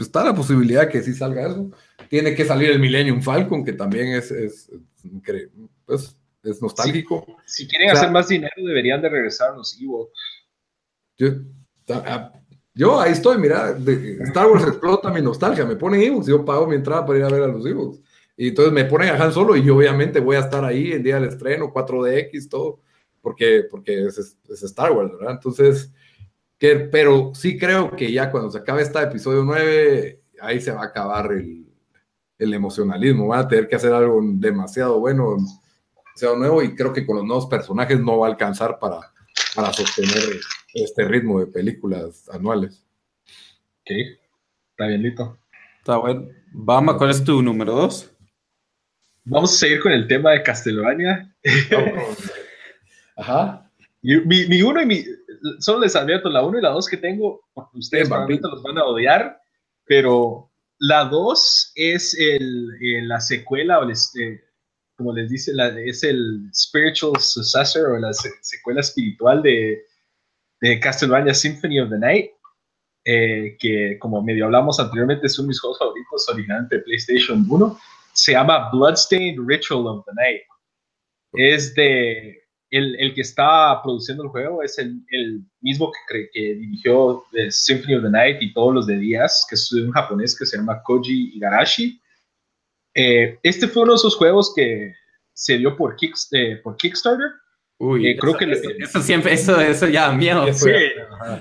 está la posibilidad que sí salga eso. Tiene que salir el Millennium Falcon, que también es, es, pues, es nostálgico. Si, quieren hacer más dinero, deberían de regresar los Ewoks. Yo, ahí estoy, mira, Star Wars explota mi nostalgia, me ponen Ewoks, yo pago mi entrada para ir a ver a los Ewoks. Y entonces me ponen a Han Solo y yo obviamente voy a estar ahí el día del estreno, 4DX, todo, porque, porque es, es Star Wars, ¿verdad? Entonces, pero sí creo que ya cuando se acabe este episodio 9, ahí se va a acabar el, el emocionalismo. Van a tener que hacer algo demasiado bueno, demasiado nuevo, y creo que con los nuevos personajes no va a alcanzar para, para sostener este ritmo de películas anuales. Ok, está bien, Lito. Está bueno. Vamos, ¿cuál es tu número 2? Vamos a seguir con el tema de Castlevania. Ajá. mi, mi, uno y mi, solo les advierto, la 1 y la 2 que tengo, ustedes probablemente los van a odiar, pero la 2 es el, la secuela, o este, como les dice, la, es el spiritual successor o la secuela espiritual de, de Castlevania Symphony of the Night. Eh, que como medio hablamos anteriormente es uno de mis juegos favoritos originalmente de PlayStation 1, se llama Bloodstained Ritual of the Night. Es de el, el, que está produciendo el juego es el, el mismo que, que dirigió The Symphony of the Night y todos los de Díaz, que es un japonés que se llama Koji Igarashi. Eh, este fue uno de esos juegos que se dio por, eh, por Kickstarter. Uy, eh, creo que eso, siempre, eso, eso ya da miedo. Sí,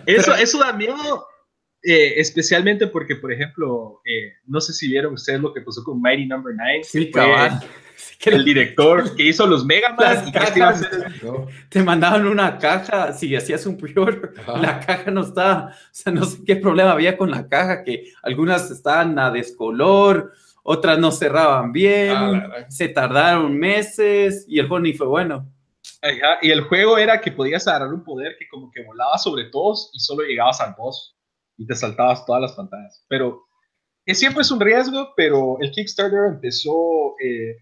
eso, eso da miedo, especialmente porque, por ejemplo, no sé si vieron ustedes lo que pasó con Mighty Number no. 9. Sí, cabal que el director que hizo los Mega Man y te mandaban una caja si hacías un prior la caja no estaba o sea no sé qué problema había con la caja que algunas estaban a descolor otras no cerraban bien ah, se tardaron meses y el juego ni fue bueno y el juego era que podías agarrar un poder que como que volaba sobre todos y solo llegabas al boss y te saltabas todas las pantallas pero siempre es un riesgo pero el Kickstarter empezó eh,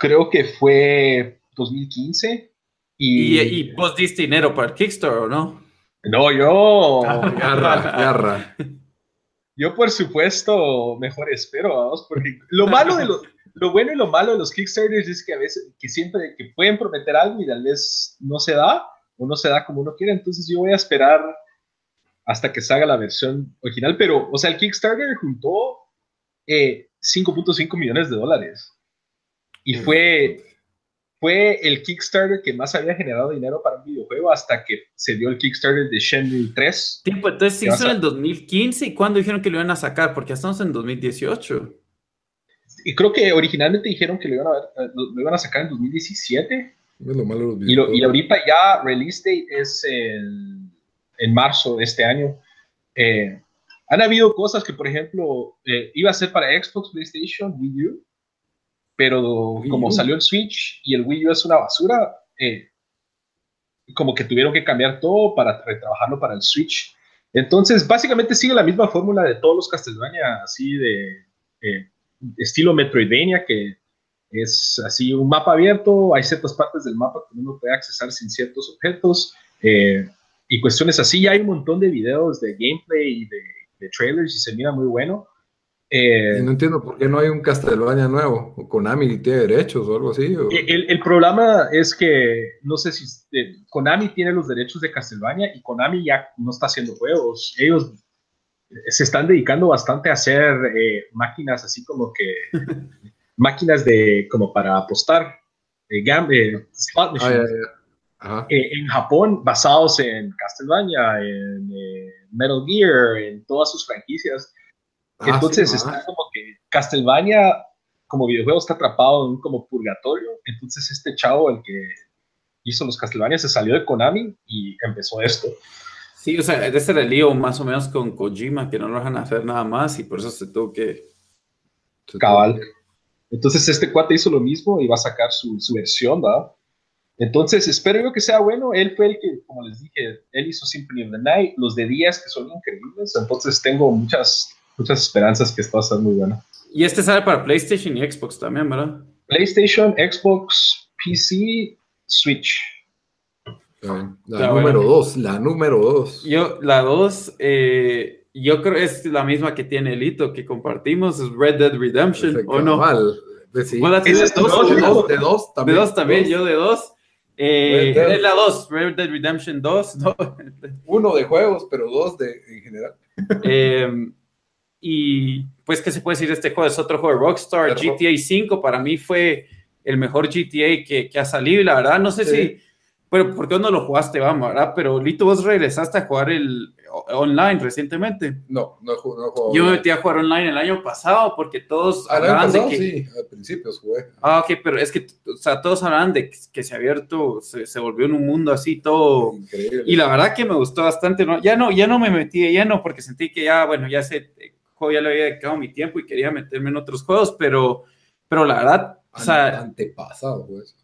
creo que fue 2015. Y, y, vos diste dinero para el Kickstarter, ¿no? No, yo. garra, Yo, por supuesto, mejor espero, vamos, porque lo malo de lo, lo bueno y lo malo de los Kickstarters es que a veces, que siempre que pueden prometer algo y tal vez no se da, o no se da como uno quiere, entonces yo voy a esperar hasta que salga la versión original, pero, o sea, el Kickstarter juntó 5.5 eh, millones de dólares. Y fue, fue el Kickstarter que más había generado dinero para un videojuego hasta que se dio el Kickstarter de Shenmue 3. Tiempo, entonces se hizo en el 2015 y cuándo dijeron que lo iban a sacar, porque estamos en 2018. Y creo que originalmente dijeron que lo iban a, eh, lo, iban a sacar en 2017. y, y, ahorita ya release date es en marzo de este año. Eh, han habido cosas que, por ejemplo, eh, iba a ser para Xbox, PlayStation, Wii U, pero como salió el Switch y el Wii U es una basura, como que tuvieron que cambiar todo para retrabajarlo para el Switch. Entonces, básicamente sigue la misma fórmula de todos los Castlevania, así de estilo Metroidvania, que es así un mapa abierto, hay ciertas partes del mapa que uno puede accesar sin ciertos objetos, eh, y cuestiones así. Hay un montón de videos de gameplay y de, trailers y se mira muy bueno. Eh, no entiendo por qué no hay un Castlevania nuevo, o Konami tiene derechos o algo así. El, el, problema es que no sé si eh, Konami tiene los derechos de Castlevania y Konami ya no está haciendo juegos. Ellos se están dedicando bastante a hacer eh, máquinas así como que máquinas de como para apostar eh, eh slot ah, en Japón basados en Castlevania en Metal Gear en todas sus franquicias ah, entonces está como que Castlevania como videojuego está atrapado en un como purgatorio entonces este chavo el que hizo los Castlevania se salió de Konami y empezó esto Sí, o sea, ese era el lío más o menos con Kojima, que no lo dejan hacer nada más y por eso se tuvo que... Cabal. Entonces este cuate hizo lo mismo y va a sacar su, su versión, ¿verdad? Entonces espero yo que sea bueno. Él fue el que, como les dije, él hizo Symphony of the Night, los de días que son increíbles. Entonces tengo muchas, muchas esperanzas que esto va a ser muy bueno. Y este sale para PlayStation y Xbox también, ¿verdad? PlayStation, Xbox, PC, Switch. La número dos, la número dos. Yo, la dos, eh, yo creo es la misma que tiene Elito, que compartimos, es Red Dead Redemption, ¿o no? Pues sí. ¿tienes dos? De dos, también. De dos también, yo de dos. Eh, es la dos, Red Dead Redemption 2. Uno de juegos, pero dos de, en general. Em, y pues, ¿qué se puede decir de este juego? Es otro juego de Rockstar, GTA 5, para mí fue el mejor GTA que, que ha salido y la verdad no sé si pero ¿por qué no lo jugaste, vamos, verdad? Pero Lito, vos regresaste a jugar el online recientemente. No, no, he jugado. Yo me metí a jugar online el año pasado porque todos hablaban de que... Sí, al principio jugué. Ah, ok, pero es que, o sea, todos hablaban de que, se ha abierto, se, se, volvió en un mundo así todo... Increíble. Y la verdad que me gustó bastante, ¿no? Ya no, ya no me metí de lleno porque sentí que ya, bueno, ya ese juego ya le había dedicado mi tiempo y quería meterme en otros juegos, pero, pero la verdad, o sea... Antepasado, pues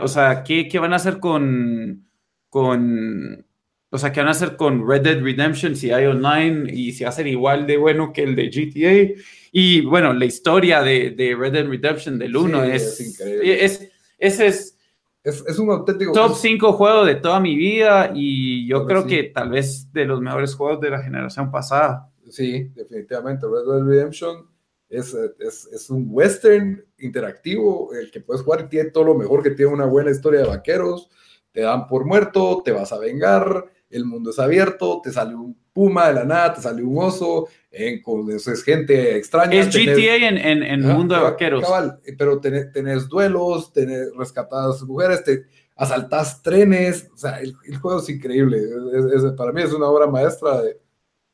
o sea, ¿qué, ¿qué, van a hacer con, con, o sea, qué van a hacer con Red Dead Redemption si hay online y si va a ser igual de bueno que el de GTA? Y bueno, la historia de, de Red Dead Redemption del 1 es, es, increíble. Es, ese es, es, un auténtico top 5 juego de toda mi vida y yo creo que tal vez de los mejores juegos de la generación pasada. Sí, definitivamente. Red Dead Redemption es, es, es, un western interactivo, el que puedes jugar y tiene todo lo mejor que tiene una buena historia de vaqueros. Te dan por muerto, te vas a vengar, el mundo es abierto, te sale un puma de la nada, te sale un oso, en, con, eso es gente extraña. Es GTA en, en, en mundo de vaqueros. pero tenés, duelos, tenés rescatadas mujeres, te asaltas trenes, o sea, el, juego es increíble. para mí es una obra maestra de,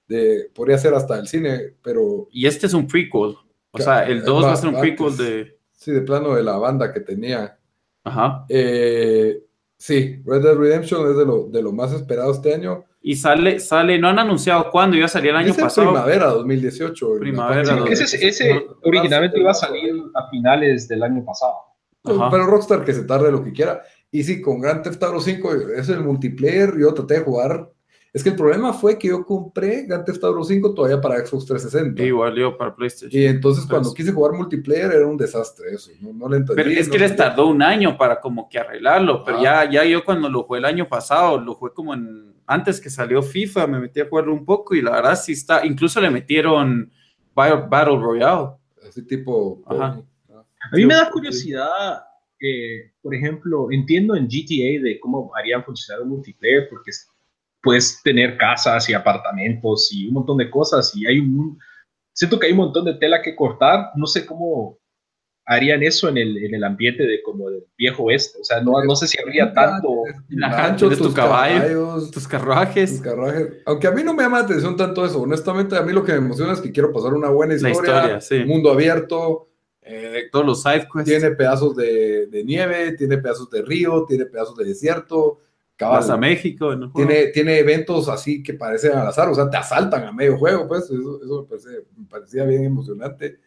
de, podría ser hasta el cine, pero... Y este es un prequel. O sea, el 2 va, a ser un prequel de. Sí, de plano de la banda que tenía. Ajá. Eh, sí, Red Dead Redemption es de lo, de lo más esperado este año. Y sale, sale, no han anunciado cuándo, iba a salir el año pasado. Primavera 2018. Primavera. ese, ese originalmente iba a salir a finales del año pasado. Pero Rockstar que se tarde lo que quiera. Y sí, con Grand Theft Auto 5 es el multiplayer. Yo traté de jugar es que el problema fue que yo compré Grand Theft Auto 5 todavía para Xbox 360. Igual yo para PlayStation. Y entonces cuando quise jugar multiplayer era un desastre eso. No, le entendí. Pero es que les tardó un año para como que arreglarlo. Pero ya, ya yo cuando lo jugué el año pasado, lo jugué como en... Antes que salió FIFA, me metí a jugarlo un poco y la verdad sí está... Incluso le metieron Battle Royale. Así tipo... A mí me da curiosidad... que, por ejemplo, entiendo en GTA de cómo harían funcionar un multiplayer, porque puedes tener casas y apartamentos y un montón de cosas y hay un... Siento que hay un montón de tela que cortar, no sé cómo harían eso en el, en el ambiente de como del viejo oeste. O sea, no, no sé si habría tanto. tus tu caballos, tus carruajes. Aunque a mí no me llama la atención tanto eso. Honestamente, a mí lo que me emociona es que quiero pasar una buena historia. Mundo abierto. Eh, Todos los side quests. Tiene pedazos de, de, nieve, tiene pedazos de río, tiene pedazos de desierto. Vas a México, ¿no? Tiene, tiene eventos así que parecen al azar, o sea, te asaltan a medio juego, pues eso, eso me parecía bien emocionante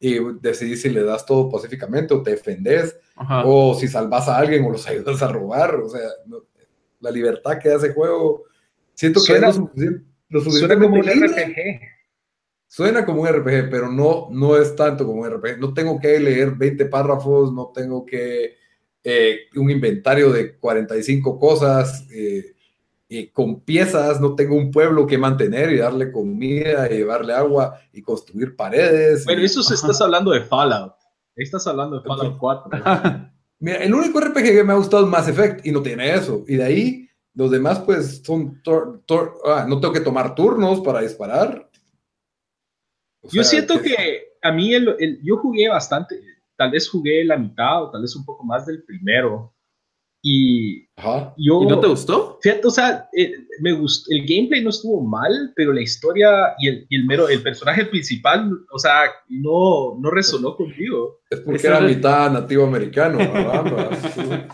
y decidís si le das todo pacíficamente o te defendes o si salvas a alguien o los ayudas a robar. O sea, la libertad que da ese juego, siento que suena, lo, suena como un RPG. Suena como un RPG, pero no, no es tanto como un RPG. No tengo que leer 20 párrafos, no tengo que eh, un inventario de 45 cosas. Eh, y con piezas, no tengo un pueblo que mantener y darle comida y llevarle agua y construir paredes. Bueno, eso se estás hablando de Fallout. Estás hablando de Fallout 4. Mira, el único RPG que me ha gustado es Mass Effect y no tiene eso. Y de ahí, los demás, pues, son. Ah, no tengo que tomar turnos para disparar. yo siento que... a mí, el, yo jugué bastante. Tal vez jugué la mitad o tal vez un poco más del primero y, yo, ¿Y no te gustó? Fíjate, o sea, eh, me gustó, el gameplay no estuvo mal, pero la historia y el, y el, mero, el personaje principal, o sea, no, no resonó conmigo. Es porque era mitad nativo americano,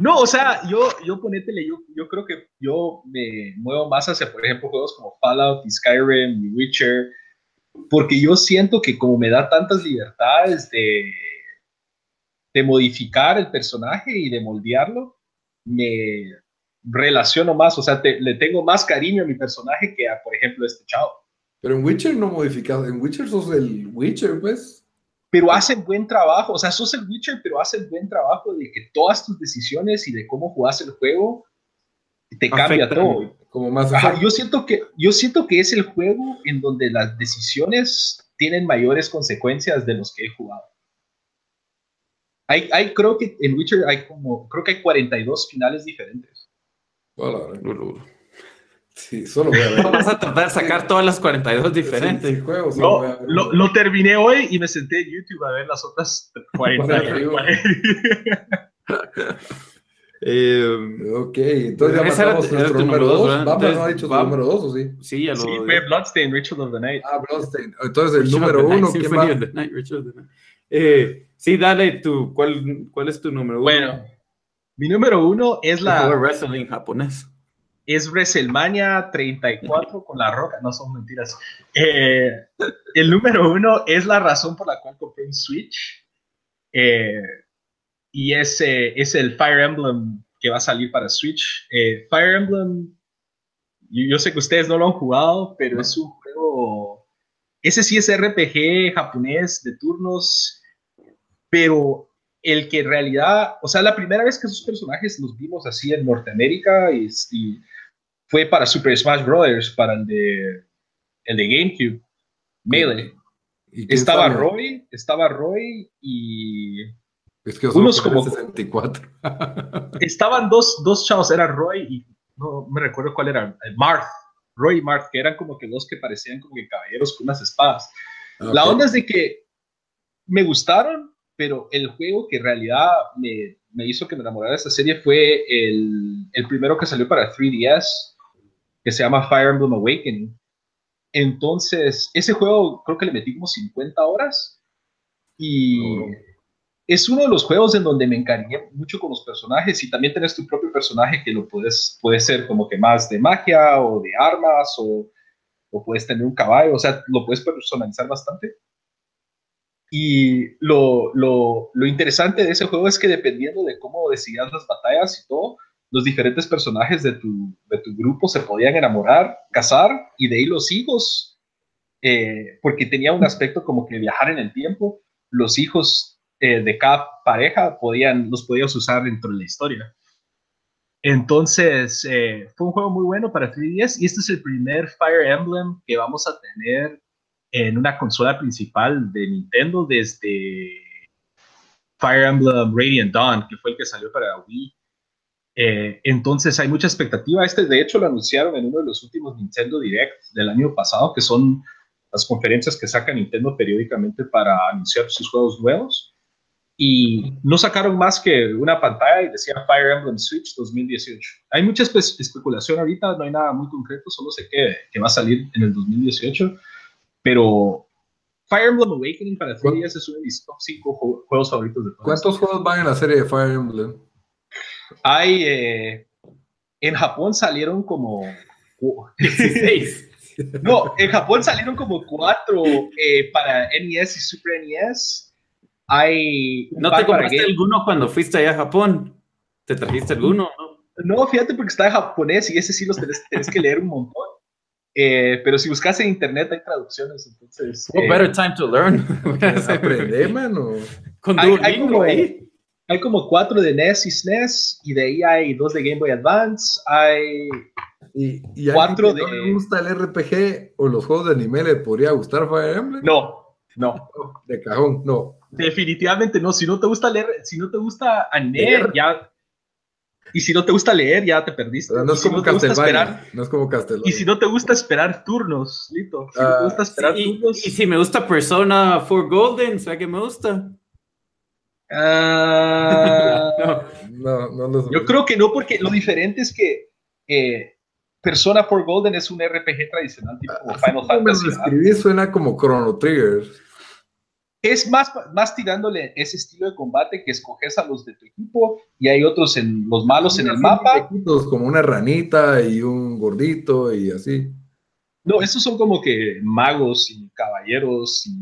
No, o sea, yo, yo ponétele, yo, yo creo que yo me muevo más hacia, por ejemplo, juegos como Fallout y Skyrim y Witcher, porque yo siento que como me da tantas libertades de de modificar el personaje y de moldearlo, me relaciono más, o sea, le tengo más cariño a mi personaje que a, por ejemplo, este chavo. Pero en Witcher no modificas, en Witcher sos el Witcher, pues. Pero hacen buen trabajo, o sea, sos el Witcher, pero hacen buen trabajo de que todas tus decisiones y de cómo jugás el juego te cambia todo. Como más yo siento que yo siento que es el juego en donde las decisiones tienen mayores consecuencias de los que he jugado. Hay, hay, creo que en Witcher hay como, creo que hay 42 finales diferentes. sí, solo voy a ver. Vas a tratar de sacar todas las 42 diferentes. juegos, no, lo, lo, terminé hoy y me senté en YouTube a ver las otras 40. eh, ok, entonces ya pasamos era, nuestro número 2. Vamos, no ha dicho su número 2 o sí? Sí, ya lo. Sí, fue Bloodstained, Ritual of the Night. Ah, Bloodstained. Entonces el número 1, ¿quién va? Night, Ritual of the Night. Eh, Sí, dale tú. ¿Cuál, cuál es tu número uno? Bueno, mi número uno es la. wrestling japonés. Es WrestleMania 34 con la roca, no son mentiras. Eh, el número uno es la razón por la cual compré un Switch. Eh, y ese es el Fire Emblem que va a salir para Switch. Fire Emblem, yo, sé que ustedes no lo han jugado, pero es un juego. Ese sí es RPG japonés de turnos pero el que en realidad, o sea, la primera vez que esos personajes los vimos así en Norteamérica y, fue para Super Smash Bros., para el de, el de GameCube, Melee. estaba Roy, estaba Roy y... Es que unos como 64. estaban dos, dos chavos, era Roy y no me recuerdo cuál era, Marth, Roy y Marth, que eran como que dos que parecían como que caballeros con unas espadas. La onda es de que me gustaron, pero el juego que en realidad me, me hizo que me enamorara de esta serie fue el, el, primero que salió para 3DS, que se llama Fire Emblem Awakening. Entonces, ese juego creo que le metí como 50 horas y es uno de los juegos en donde me encariñé mucho con los personajes y también tienes tu propio personaje que lo puedes, puede ser como que más de magia o de armas o, o puedes tener un caballo, o sea, lo puedes personalizar bastante. Y lo, lo, lo, interesante de ese juego es que dependiendo de cómo decidías las batallas y todo, los diferentes personajes de tu, de tu grupo se podían enamorar, casar y de ahí los hijos, eh, porque tenía un aspecto como que viajar en el tiempo, los hijos eh, de cada pareja podían, los podías usar dentro de la historia. Entonces, eh, fue un juego muy bueno para 3DS y este es el primer Fire Emblem que vamos a tener en una consola principal de Nintendo desde Fire Emblem Radiant Dawn, que fue el que salió para Wii. Eh, entonces hay mucha expectativa. Este, de hecho, lo anunciaron en uno de los últimos Nintendo Direct del año pasado, que son las conferencias que saca Nintendo periódicamente para anunciar sus juegos nuevos. Y no sacaron más que una pantalla y decía Fire Emblem Switch 2018. Hay mucha especulación ahorita, no hay nada muy concreto, solo sé que, que, va a salir en el 2018, pero Fire Emblem Awakening para 3DS es uno de mis top 5 juegos favoritos de todos. ¿Cuántos juegos van en la serie de Fire Emblem? Hay, eh, en Japón salieron como 16. No, en Japón salieron como 4 eh, para NES y Super NES hay. ¿No te compraste alguno cuando fuiste allá a Japón? ¿Te trajiste alguno? No, no fíjate porque está en japonés y ese sí los tenés, que leer un montón. Eh, pero si buscas en internet hay traducciones, entonces. What better time to learn. Aprende, mano. Con hay, hay, como, ahí. hay como cuatro de NES y SNES, y de ahí hay dos de Game Boy Advance. Hay. Y, y cuatro de. ¿No le gusta el RPG o los juegos de anime le podría gustar Fire Emblem? No, no. De cajón, no. Definitivamente no. Si no te gusta leer, si no te gusta leer, ya. Y si no te gusta leer, ya te perdiste. No es como Castlevania. No es como Y si no te gusta esperar turnos, Lito. Si no te ah, gusta esperar turnos. Y, si me gusta Persona 4 Golden, ¿sabes qué me gusta? Ah, no. No, no, Yo creo que no, porque lo diferente es que eh, Persona 4 Golden es un RPG tradicional tipo ah, Final Fantasy. escribí suena como Chrono Trigger es más, más tirándole ese estilo de combate que escoges a los de tu equipo y hay otros en los malos en el mapa. Como una ranita y un gordito y así. No, esos son como que magos y caballeros y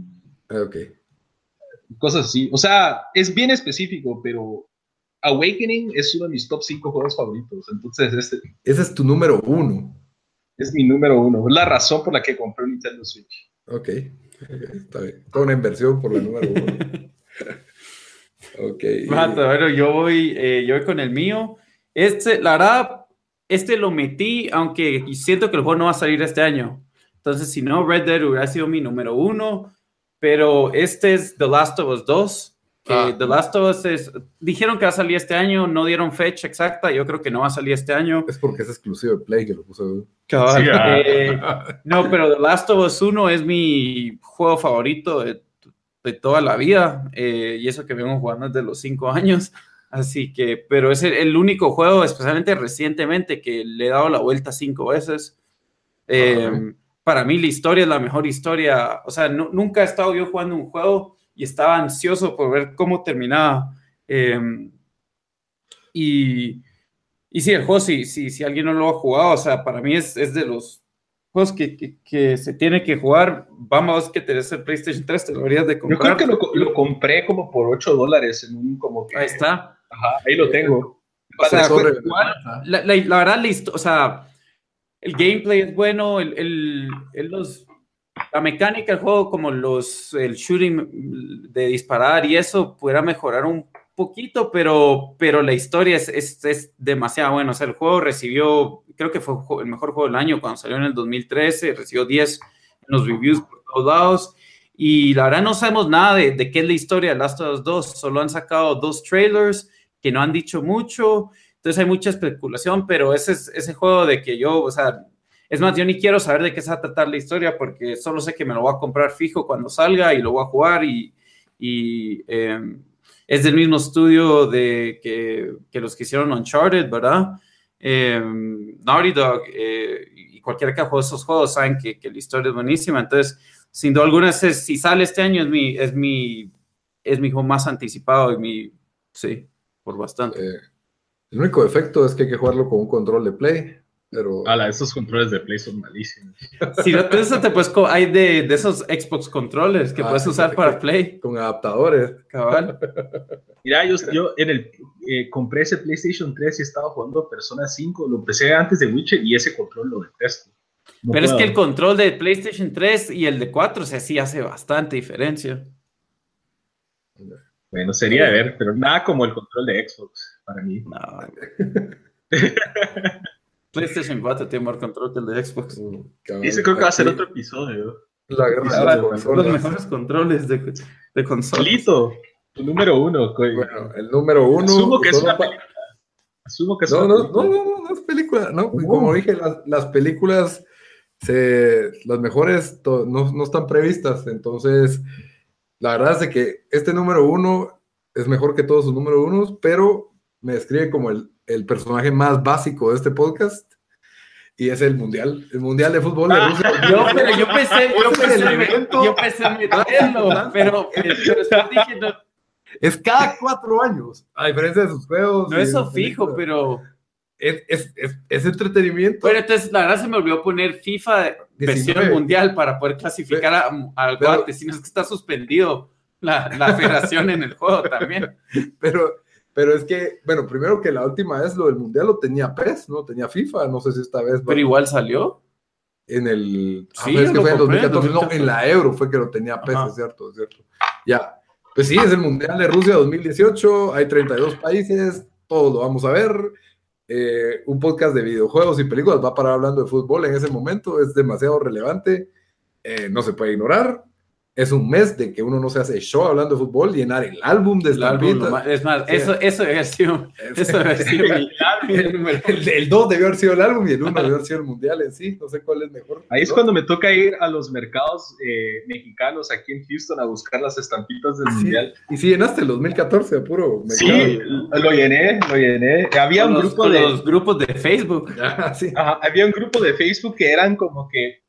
ah, cosas así. O sea, es bien específico, pero Awakening es uno de mis top 5 juegos favoritos. Entonces, este. Ese es tu número uno. Es mi número uno. Es la razón por la que compré un Nintendo Switch. Ok. Está bien. Toda una inversión por la número uno. ok. bueno, yo voy, eh, yo voy con el mío. Este, la verdad, este lo metí, aunque siento que el juego no va a salir este año. Entonces, si no, Red Dead hubiera sido mi número uno. Pero este es The Last of Us 2. Que ah. The Last of Us es, dijeron que va a salir este año, no dieron fecha exacta, yo creo que no va a salir este año. Es porque es exclusivo de Play que lo puso. Eh, no, pero The Last of Us 1 es mi juego favorito de, toda la vida, eh, y eso que vengo jugando desde los 5 años. Así que, pero es el, único juego, especialmente recientemente, que le he dado la vuelta cinco veces. Eh, para mí la historia es la mejor historia. O sea, nunca he estado yo jugando un juego y estaba ansioso por ver cómo terminaba. Em, y, y sí, el juego, si, si, si alguien no lo ha jugado, o sea, para mí es, es de los juegos que, que, se tiene que jugar. Vamos, que tenés el PlayStation 3, te lo deberías de comprar. Yo creo que lo, compré como por 8 dólares en un como Ahí está. Ajá, ahí lo tengo. O sea, la, la, la, verdad, listo, o sea, el gameplay es bueno, el, el, el los la mecánica del juego, como los, el shooting de disparar y eso, pudiera mejorar un poquito, pero, pero la historia es, es, demasiado buena. O sea, el juego recibió, creo que fue el mejor juego del año cuando salió en el 2013, recibió 10 en los reviews por todos lados. Y la verdad no sabemos nada de, de qué es la historia de Last of Us 2, solo han sacado dos trailers que no han dicho mucho, entonces hay mucha especulación, pero ese, ese juego de que yo, o sea, es más, yo ni quiero saber de qué se va a tratar la historia porque solo sé que me lo voy a comprar fijo cuando salga y lo voy a jugar y, em, es del mismo estudio de que, los que hicieron Uncharted, ¿verdad? Em, Naughty Dog eh, y cualquiera que ha jugado esos juegos saben que, la historia es buenísima. Entonces, sin duda alguna, si sale este año es mi, es juego más anticipado y mi, sí, por bastante. Eh, el único efecto es que hay que jugarlo con un control de play. Pero... Ala, esos controles de Play son malísimos. Sí, no, eso te puedes, hay de, de, esos Xbox controles que ah, puedes usar para Play. Con adaptadores. Cabal. Mira, yo, yo en el, eh, compré ese PlayStation 3 y estaba jugando Persona 5. Lo empecé antes de Witcher y ese control lo detesto. pero es que el control de PlayStation 3 y el de 4, o sea, sí hace bastante diferencia. Bueno, sería de ver, pero nada como el control de Xbox para mí. No. PlayStation 4 tiene más control que el de Xbox. Mm, Ese creo que va a ser otro episodio. La guerra de los mejores controles de, de consolas. Lito, tu número uno. Bueno, el número uno. Asumo que es una película. Asumo que es no, no, no, no, no, es película. No, como dije, las, las películas, se, las mejores no, no están previstas. Entonces, la verdad es que este número uno es mejor que todos sus número unos, pero me describe como el, el personaje más básico de este podcast y es el mundial, el mundial de fútbol de Rusia. yo, pero yo pensé, yo pensé, yo pensé meterlo, pero, pero diciendo. Es cada cuatro años, a diferencia de sus juegos. No eso fijo, pero. Es, es, es, es, entretenimiento. Bueno, entonces la verdad se me olvidó poner FIFA versión mundial para poder clasificar al Guate, si no es que está suspendido la, la federación en el juego también. Pero pero es que, bueno, primero que la última vez lo del Mundial lo tenía PES, ¿no? Tenía FIFA, no sé si esta vez. Pero igual salió. En el. Ah, sí, es que fue en 2014, no, en la Euro fue que lo tenía PES, es cierto, es cierto. Ya. Pues sí, es el Mundial de Rusia 2018, hay 32 países, todos lo vamos a ver. Eh, un podcast de videojuegos y películas va a parar hablando de fútbol en ese momento, es demasiado relevante, eh, no se puede ignorar es un mes de que uno no se hace show hablando de fútbol, llenar el álbum de estampitas. Es más, eso, eso debe sido, eso debe sido el, el, 2 debió haber sido el álbum y el 1 debió haber sido el mundial en sí, no sé cuál es mejor. Ahí es cuando me toca ir a los mercados eh, mexicanos aquí en Houston a buscar las estampitas del mundial. Y sí llenaste el 2014, puro mercado. Sí, lo llené, lo llené. Había un grupo de... los grupos de Facebook. Ah, sí. había un grupo de Facebook que eran como que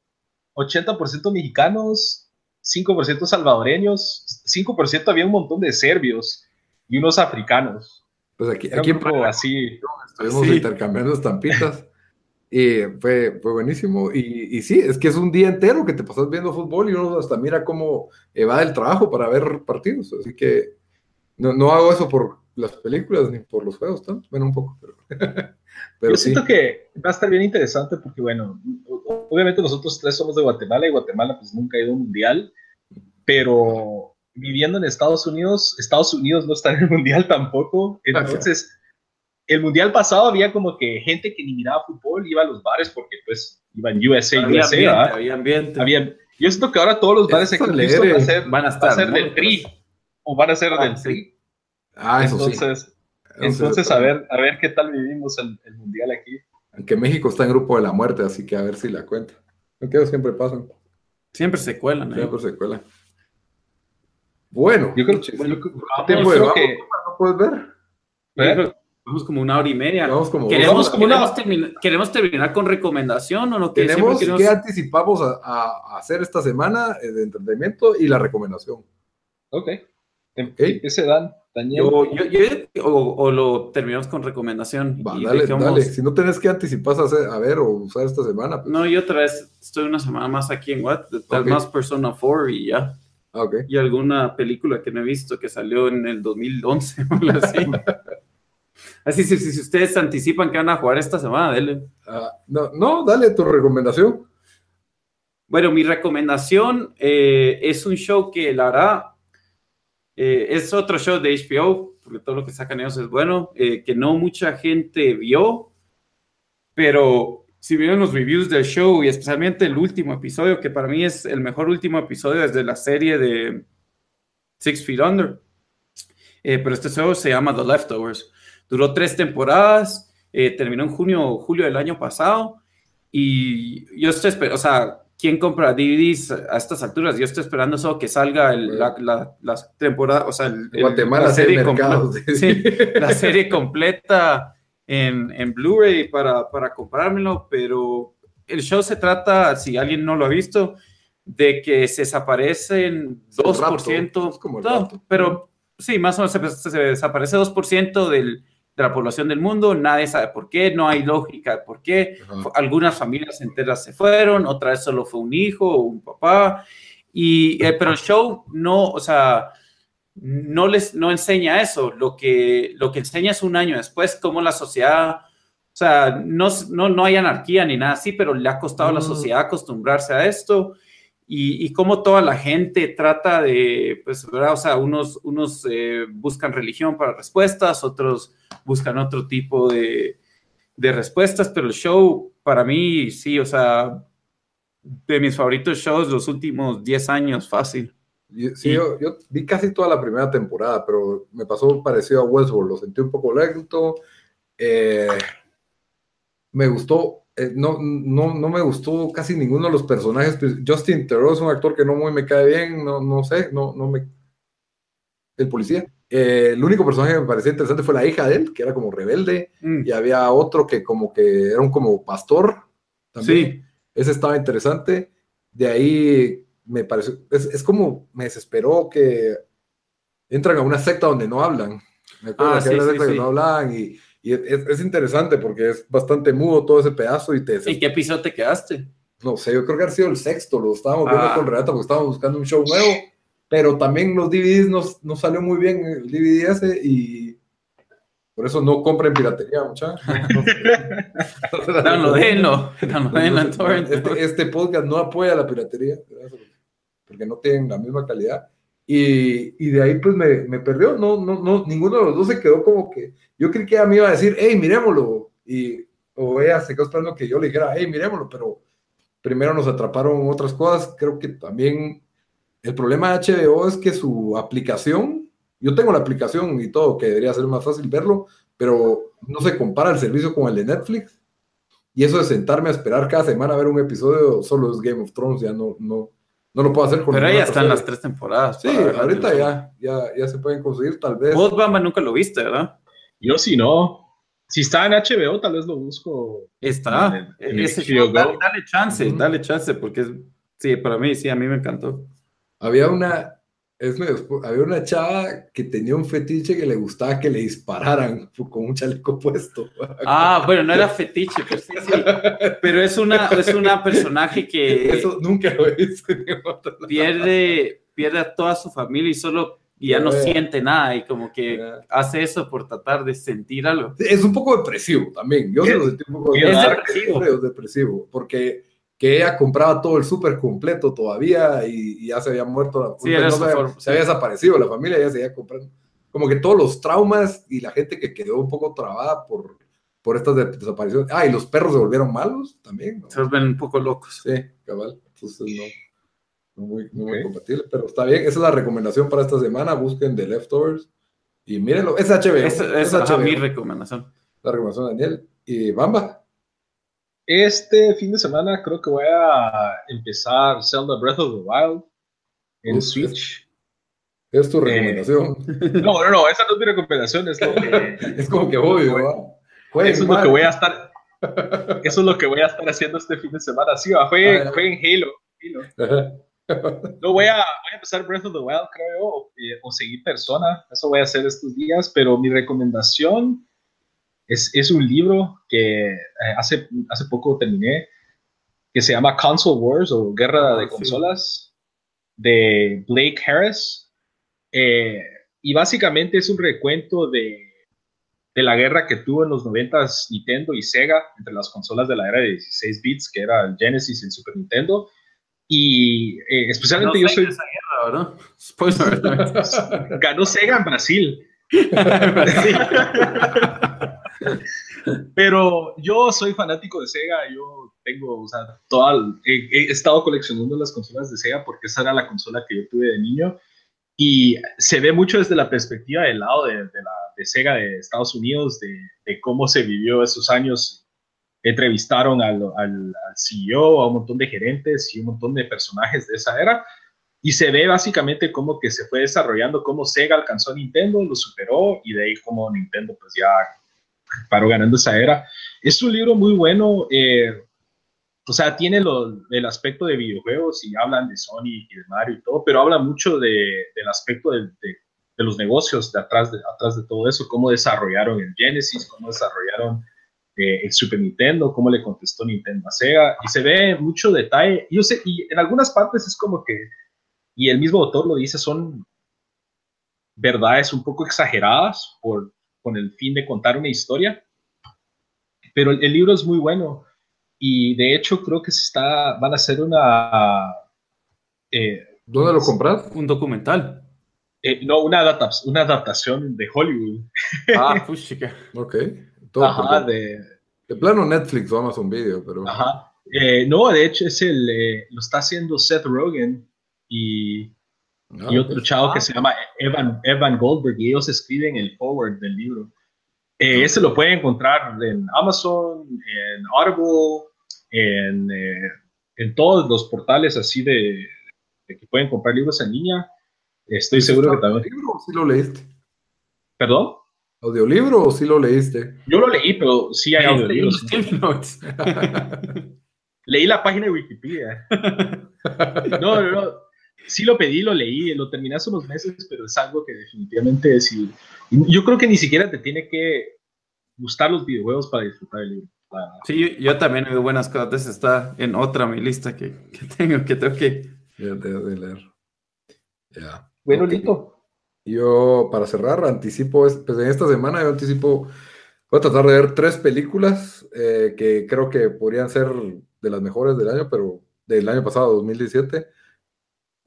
80% mexicanos, 5% salvadoreños, 5% había un montón de serbios y unos africanos. Pues aquí, aquí en así. Estuvimos intercambiando estampitas y fue, fue buenísimo. Y, y, sí, es que es un día entero que te pasas viendo fútbol y uno hasta mira cómo va el trabajo para ver partidos. Así que no, no hago eso por las películas ni por los juegos, ¿no? Bueno, un poco, pero. pero Yo siento que va a estar bien interesante porque, bueno, obviamente nosotros tres somos de Guatemala y Guatemala pues nunca ha ido a un mundial, pero viviendo en Estados Unidos, Estados Unidos no está en el mundial tampoco, entonces el mundial pasado había como que gente que ni miraba fútbol iba a los bares porque pues iban USA, había USA, ambiente, había ambiente. Había, yo siento que ahora todos los bares en van a ser, van a estar del PRI o van a ser del PRI. Ah, eso entonces, sí. Entonces, a ver, a ver qué tal vivimos el, el mundial aquí. Aunque México está en grupo de la muerte, así que a ver si la cuenta. No siempre pasan. Siempre se cuelan. ¿eh? Siempre se cuelan. Bueno, yo creo, que ¿No puedes ver? Vamos como una hora y media. Vamos como, ¿Queremos, ¿queremos, terminar, con recomendación o no? Tenemos que anticipamos a, hacer esta semana eh, de entretenimiento y la recomendación. Ok. ¿Qué se dan? Daniel. o, lo terminamos con recomendación. dale, dale. Si no tenés que anticipar a, ver o usar esta semana. Pues. No, yo otra vez estoy una semana más aquí en What, tal más Persona 4 y ya. Ah, okay. Y alguna película que no he visto que salió en el 2011 así. así si, si, ustedes anticipan que van a jugar esta semana, dale. Ah, no, no, dale tu recomendación. Bueno, mi recomendación eh, es un show que la verdad eh, es otro show de HBO, porque todo lo que sacan ellos es bueno, eh, que no mucha gente vio, pero si vieron los reviews del show y especialmente el último episodio, que para mí es el mejor último episodio desde la serie de Six Feet Under. Eh, pero este show se llama The Leftovers. Duró tres temporadas, terminó en junio julio del año pasado y yo estoy, o sea, ¿quién compra DVDs a estas alturas? Yo estoy esperando solo que salga la, temporada, o sea, el, Guatemala la, serie completa, la serie completa en, en Blu-ray para, para comprármelo, pero el show se trata, si alguien no lo ha visto, de que se desaparecen 2%, como pero sí, más o menos se, se desaparece 2% del de la población del mundo, nadie sabe por qué, no hay lógica de por qué. Algunas familias enteras se fueron, otra vez solo fue un hijo o un papá. Y, eh, pero el show no, o sea, no les no enseña eso. Lo que, lo que enseña es un año después cómo la sociedad, o sea, no, no, no hay anarquía ni nada así, pero le ha costado a la mm. sociedad acostumbrarse a esto y, y cómo toda la gente trata de, pues, ¿verdad? O sea, unos, unos eh, buscan religión para respuestas, otros buscan otro tipo de, de, respuestas, pero el show, para mí, sí, o sea, de mis favoritos shows los últimos 10 años, fácil. Sí, yo, yo, vi casi toda la primera temporada, pero me pasó parecido a Westworld, lo sentí un poco lento. Eh, me gustó eh, no, no, no me gustó casi ninguno de los personajes. Pues, Justin Theroux es un actor que no muy me cae bien, no, no sé, no, no me... El policía. Eh, el único personaje que me parecía interesante fue la hija de él, que era como rebelde, mm. y había otro que como que era un como pastor también. Sí. Ese estaba interesante. De ahí me pareció, es, como me desesperó que entran a una secta donde no hablan. Me acuerdo ah, que sí, una secta que no hablan y, es, interesante porque es bastante mudo todo ese pedazo y te... ¿Y qué episodio te quedaste? No sé, yo creo que ha sido el sexto, lo estábamos viendo ah. con Renata porque estábamos buscando un show nuevo pero también los DVDs nos, nos salió muy bien el DVD ese y por eso no compren piratería, muchachos. no, denlo, este, este, podcast no apoya la piratería, porque no tienen la misma calidad. Y, y de ahí pues me, me, perdió, no, no, no, ninguno de los dos se quedó como que, yo creí que ella me iba a decir, hey, miremoslo, y, o ella se quedó esperando que yo le dijera, hey, miremoslo, pero primero nos atraparon otras cosas, creo que también el problema de HBO es que su aplicación, yo tengo la aplicación y todo, que debería ser más fácil verlo, pero no se compara el servicio con el de Netflix. Y eso de sentarme a esperar cada semana a ver un episodio solo es Game of Thrones, ya no, no, no lo puedo hacer con Pero ya están las tres temporadas. Sí, ahorita ya, ya, ya se pueden conseguir, tal vez. Vos, Bamba, nunca lo viste, ¿verdad? Yo sí no. Si está en HBO, tal vez lo busco. Está. dale, chance, dale chance, porque sí, para mí, sí, a mí me encantó. Había una, es había una chava que tenía un fetiche que le gustaba que le dispararan con un chaleco puesto. Ah, bueno, no era fetiche, pero sí, sí. Pero es una, es una personaje que. Eso nunca lo visto. Pierde, pierde a toda su familia y solo ya no siente nada y como que hace eso por tratar de sentir algo. Es un poco depresivo también. Yo se lo sentí un poco es depresivo. depresivo porque que ella compraba todo el súper completo todavía y, ya se había muerto, sí, no se, había desaparecido la familia, ya seguía comprando. Como que todos los traumas y la gente que quedó un poco trabada por, por estas desapariciones. Ah, y los perros se volvieron malos también. Se vuelven un poco locos. Sí, cabal. Entonces no, muy, muy compatible, pero está bien. Esa es la recomendación para esta semana. Busquen The Leftovers y mírenlo. Es HBO. Esa es, es mi recomendación. La recomendación de Daniel. Y Bamba. Este fin de semana creo que voy a empezar Zelda Breath of the Wild en Switch. Es tu eh, recomendación. no, no, no, esa no es mi recomendación, es lo que. es como que obvio, Eso es lo que voy a estar. Eso es lo que voy a estar haciendo este fin de semana. Sí, fue, ah, fue en Halo. No, voy a, voy a empezar Breath of the Wild, creo, o, eh, o seguir Persona. Eso voy a hacer estos días, pero mi recomendación es, un libro que eh, hace, hace poco terminé, que se llama Console Wars o Guerra ah, de Consolas, de Blake Harris. Eh, y básicamente es un recuento de, la guerra que tuvo en los 90 Nintendo y Sega entre las consolas de la era de 16 bits, que era el Genesis y el Super Nintendo. Y eh, especialmente yo soy... Ganó Sega en Brasil. Pero yo soy fanático de Sega, yo tengo, o sea, toda, he, estado coleccionando las consolas de Sega porque esa era la consola que yo tuve de niño y se ve mucho desde la perspectiva del lado de, la, de Sega de Estados Unidos, de, cómo se vivió esos años. Entrevistaron al, al, al CEO, a un montón de gerentes y un montón de personajes de esa era y se ve básicamente cómo que se fue desarrollando, cómo Sega alcanzó a Nintendo, lo superó y de ahí como Nintendo pues ya paró ganando esa era. Es un libro muy bueno, eh, o sea, tiene el aspecto de videojuegos y hablan de Sony y de Mario y todo, pero habla mucho de, del aspecto de, de, los negocios de atrás, de atrás de todo eso, cómo desarrollaron el Genesis, cómo desarrollaron eh, el Super Nintendo, cómo le contestó Nintendo a Sega, y se ve mucho detalle. Yo sé, y en algunas partes es como que y el mismo autor lo dice, son verdades un poco exageradas por, con el fin de contar una historia, pero el, libro es muy bueno y de hecho creo que se está, van a hacer una... Eh, ¿Dónde lo compras? Un documental. Eh, no, una, una adaptación de Hollywood. Ah, chica. ok. Ajá, de, de plano Netflix o Amazon Video, pero... Ajá. Eh, no, de hecho es el, lo está haciendo Seth Rogen y, ah, y otro chavo que se llama Evan, Evan Goldberg y ellos escriben el forward del libro. Eh, ese lo pueden encontrar en Amazon, en Audible, en, eh, en todos los portales así de, que pueden comprar libros en línea. Estoy seguro que también. libro sí lo leíste? ¿Perdón? ¿Audiolibro o sí lo leíste? Yo lo leí, pero sí hay audiolibros. leí la página de Wikipedia. No, no, no. Sí lo pedí, lo leí, lo terminé hace unos meses, pero es algo que definitivamente es... Yo creo que ni siquiera te tiene que gustar los videojuegos para disfrutar el libro. Sí, yo, también he oído buenas cosas. Está en otra mi lista que, tengo, que tengo que... Ya te de leer. Ya. Bueno, listo. Yo, para cerrar, anticipo, pues en esta semana yo anticipo, voy a tratar de ver tres películas eh, que creo que podrían ser de las mejores del año, pero del año pasado, 2017.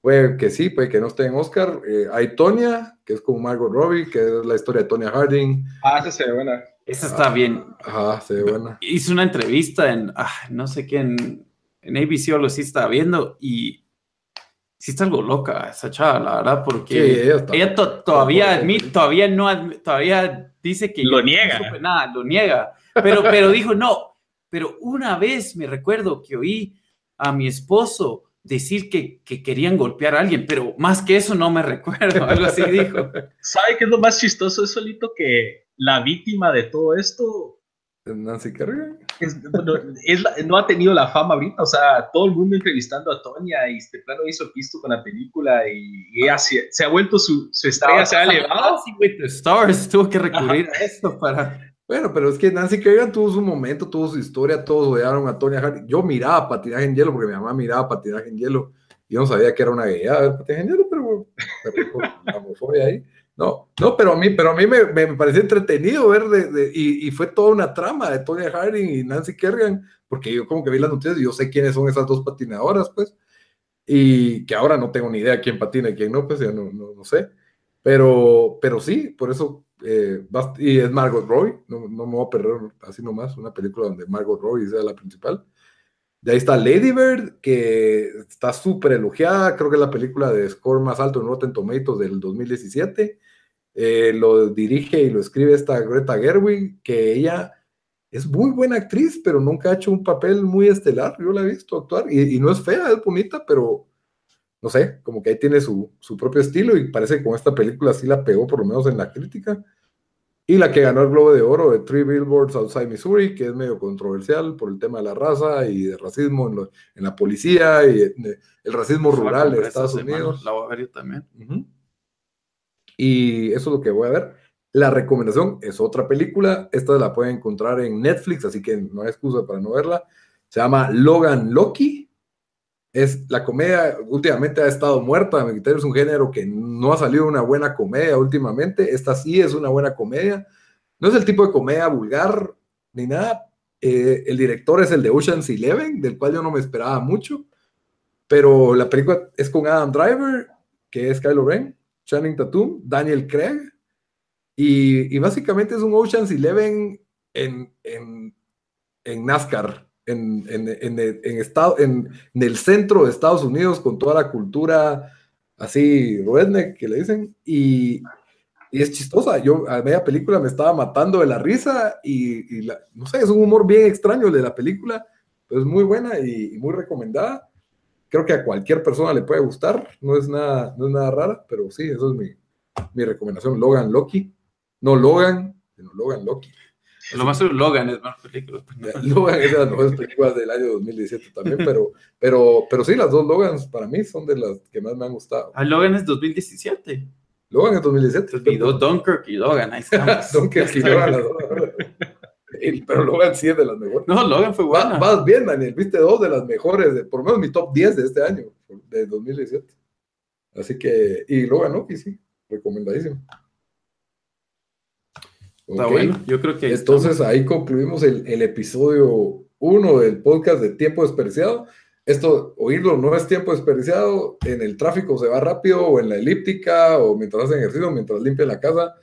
Puede que sí, puede que no esté en Oscar. Eh, hay Tonya, que es con Margot Robbie, que es la historia de Tonya Harding. Ah, esa se ve buena. Esa está bien. Ajá, se ve buena. Hizo una entrevista en, ah, no sé qué, en, en ABC o lo sí estaba viendo y sí está algo loca esa chava, la verdad, porque ella, todavía todavía no, todavía dice que lo niega. No nada, lo niega, pero, pero dijo, no, pero una vez me recuerdo que oí a mi esposo decir que, que, querían golpear a alguien, pero más que eso no me recuerdo, algo así dijo. ¿Sabe qué es lo más chistoso? Es solito que la víctima de todo esto Nancy Kerrigan. no ha tenido la fama ahorita, o sea, todo el mundo entrevistando a Tonya y este plano hizo pisto con la película y, ella se, ha vuelto su, su estrella, se ha elevado. With the Stars tuvo que recurrir a esto para... Bueno, pero es que Nancy Kerrigan tuvo su momento, tuvo su historia, todos odiaron a Tonya Harding. Yo miraba patinaje en hielo porque mi mamá miraba patinaje en hielo. Yo no sabía que era una gay, patinaje en hielo, pero, pero la homofobia ahí. No, no, pero a mí, pero a mí me, me pareció entretenido ver de, y, y, fue toda una trama de Tonya Harding y Nancy Kerrigan, porque yo como que vi las noticias y yo sé quiénes son esas dos patinadoras, pues, y que ahora no tengo ni idea quién patina y quién no, pues ya no, no, no sé, pero, pero sí, por eso, eh, y es Margot Roy, no, no, me voy a perder así nomás, una película donde Margot Roy sea la principal. De ahí está Lady Bird, que está súper elogiada, creo que es la película de score más alto en Rotten Tomatoes del 2017 eh, lo dirige y lo escribe esta Greta Gerwig, que ella es muy buena actriz, pero nunca ha hecho un papel muy estelar. Yo la he visto actuar y, no es fea, es bonita, pero no sé, como que ahí tiene su, su, propio estilo y parece que con esta película sí la pegó, por lo menos en la crítica. Y la que ganó el Globo de Oro de Three Billboards Outside Missouri, que es medio controversial por el tema de la raza y de racismo en, en la policía y el racismo rural de Estados Unidos. La voy a ver también. Y eso es lo que voy a ver. La recomendación es otra película. Esta la pueden encontrar en Netflix, así que no hay excusa para no verla. Se llama Logan Loki. Es la comedia, últimamente ha estado muerta. Mi criterio es un género que no ha salido una buena comedia últimamente. Esta sí es una buena comedia. No es el tipo de comedia vulgar ni nada. Eh, el director es el de Ocean's Eleven, del cual yo no me esperaba mucho. Pero la película es con Adam Driver, que es Kylo Ren Channing Tatum, Daniel Craig, y, básicamente es un Ocean's Eleven en, en, en NASCAR, en, en, estado, en, el centro de Estados Unidos, con toda la cultura así, redneck, que le dicen, y, y es chistosa. Yo a media película me estaba matando de la risa, y, no sé, es un humor bien extraño el de la película, pero es muy buena y muy recomendada creo que a cualquier persona le puede gustar, no es nada, no es nada rara, pero sí, eso es mi, mi recomendación. Logan Loki, no Logan, sino Logan Loki. Lo más Logan es más película. Logan es de las mejores películas del año 2017 también, pero, pero, pero sí, las dos Logans para mí son de las que más me han gustado. Ah, Logan es 2017. Logan es 2017. olvidó Dunkirk y Logan, ahí estamos. Dunkirk y Logan, pero Logan sí es de las mejores. No, Logan fue buena. Vas, bien, Daniel. Viste dos de las mejores, de, por lo menos mi top 10 de este año, de 2017. Así que, y Logan, ¿no? Y sí, recomendadísimo. Está bueno, yo creo que. Entonces ahí concluimos el, el episodio 1 del podcast de Tiempo Desperdiciado. Esto, oírlo no es tiempo desperdiciado. En el tráfico se va rápido, o en la elíptica, o mientras hacen ejercicio, mientras limpian la casa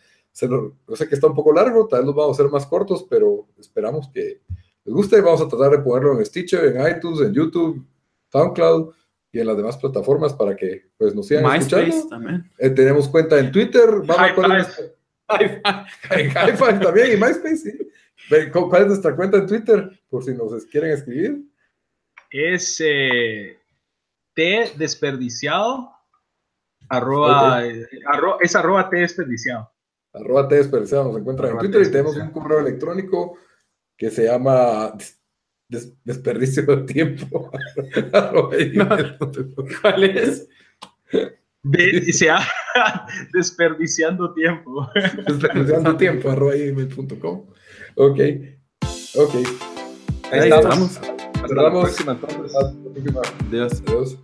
yo sé que está un poco largo, tal vez los vamos a hacer más cortos, pero esperamos que les guste. Vamos a tratar de ponerlo en Stitcher, en iTunes, en YouTube, SoundCloud y en las demás plataformas para que pues, nos sigan escuchando. También. Eh, tenemos cuenta en Twitter. Vamos a en hi también y MySpace, sí. ¿Cuál es nuestra cuenta en Twitter? Por si nos quieren escribir. Es eh, T desperdiciado. Arroba, eh, es arroba T desperdiciado. Arroba T desperdiciado nos encuentra en Twitter y tenemos un correo electrónico que se llama desperdicio de tiempo. ¿Cuál es? desperdiciando tiempo. desperdiciando tiempo, arroba email.com. Ok, ok. Ahí, estamos. Hasta la próxima, entonces. Hasta la próxima. Adiós. Adiós.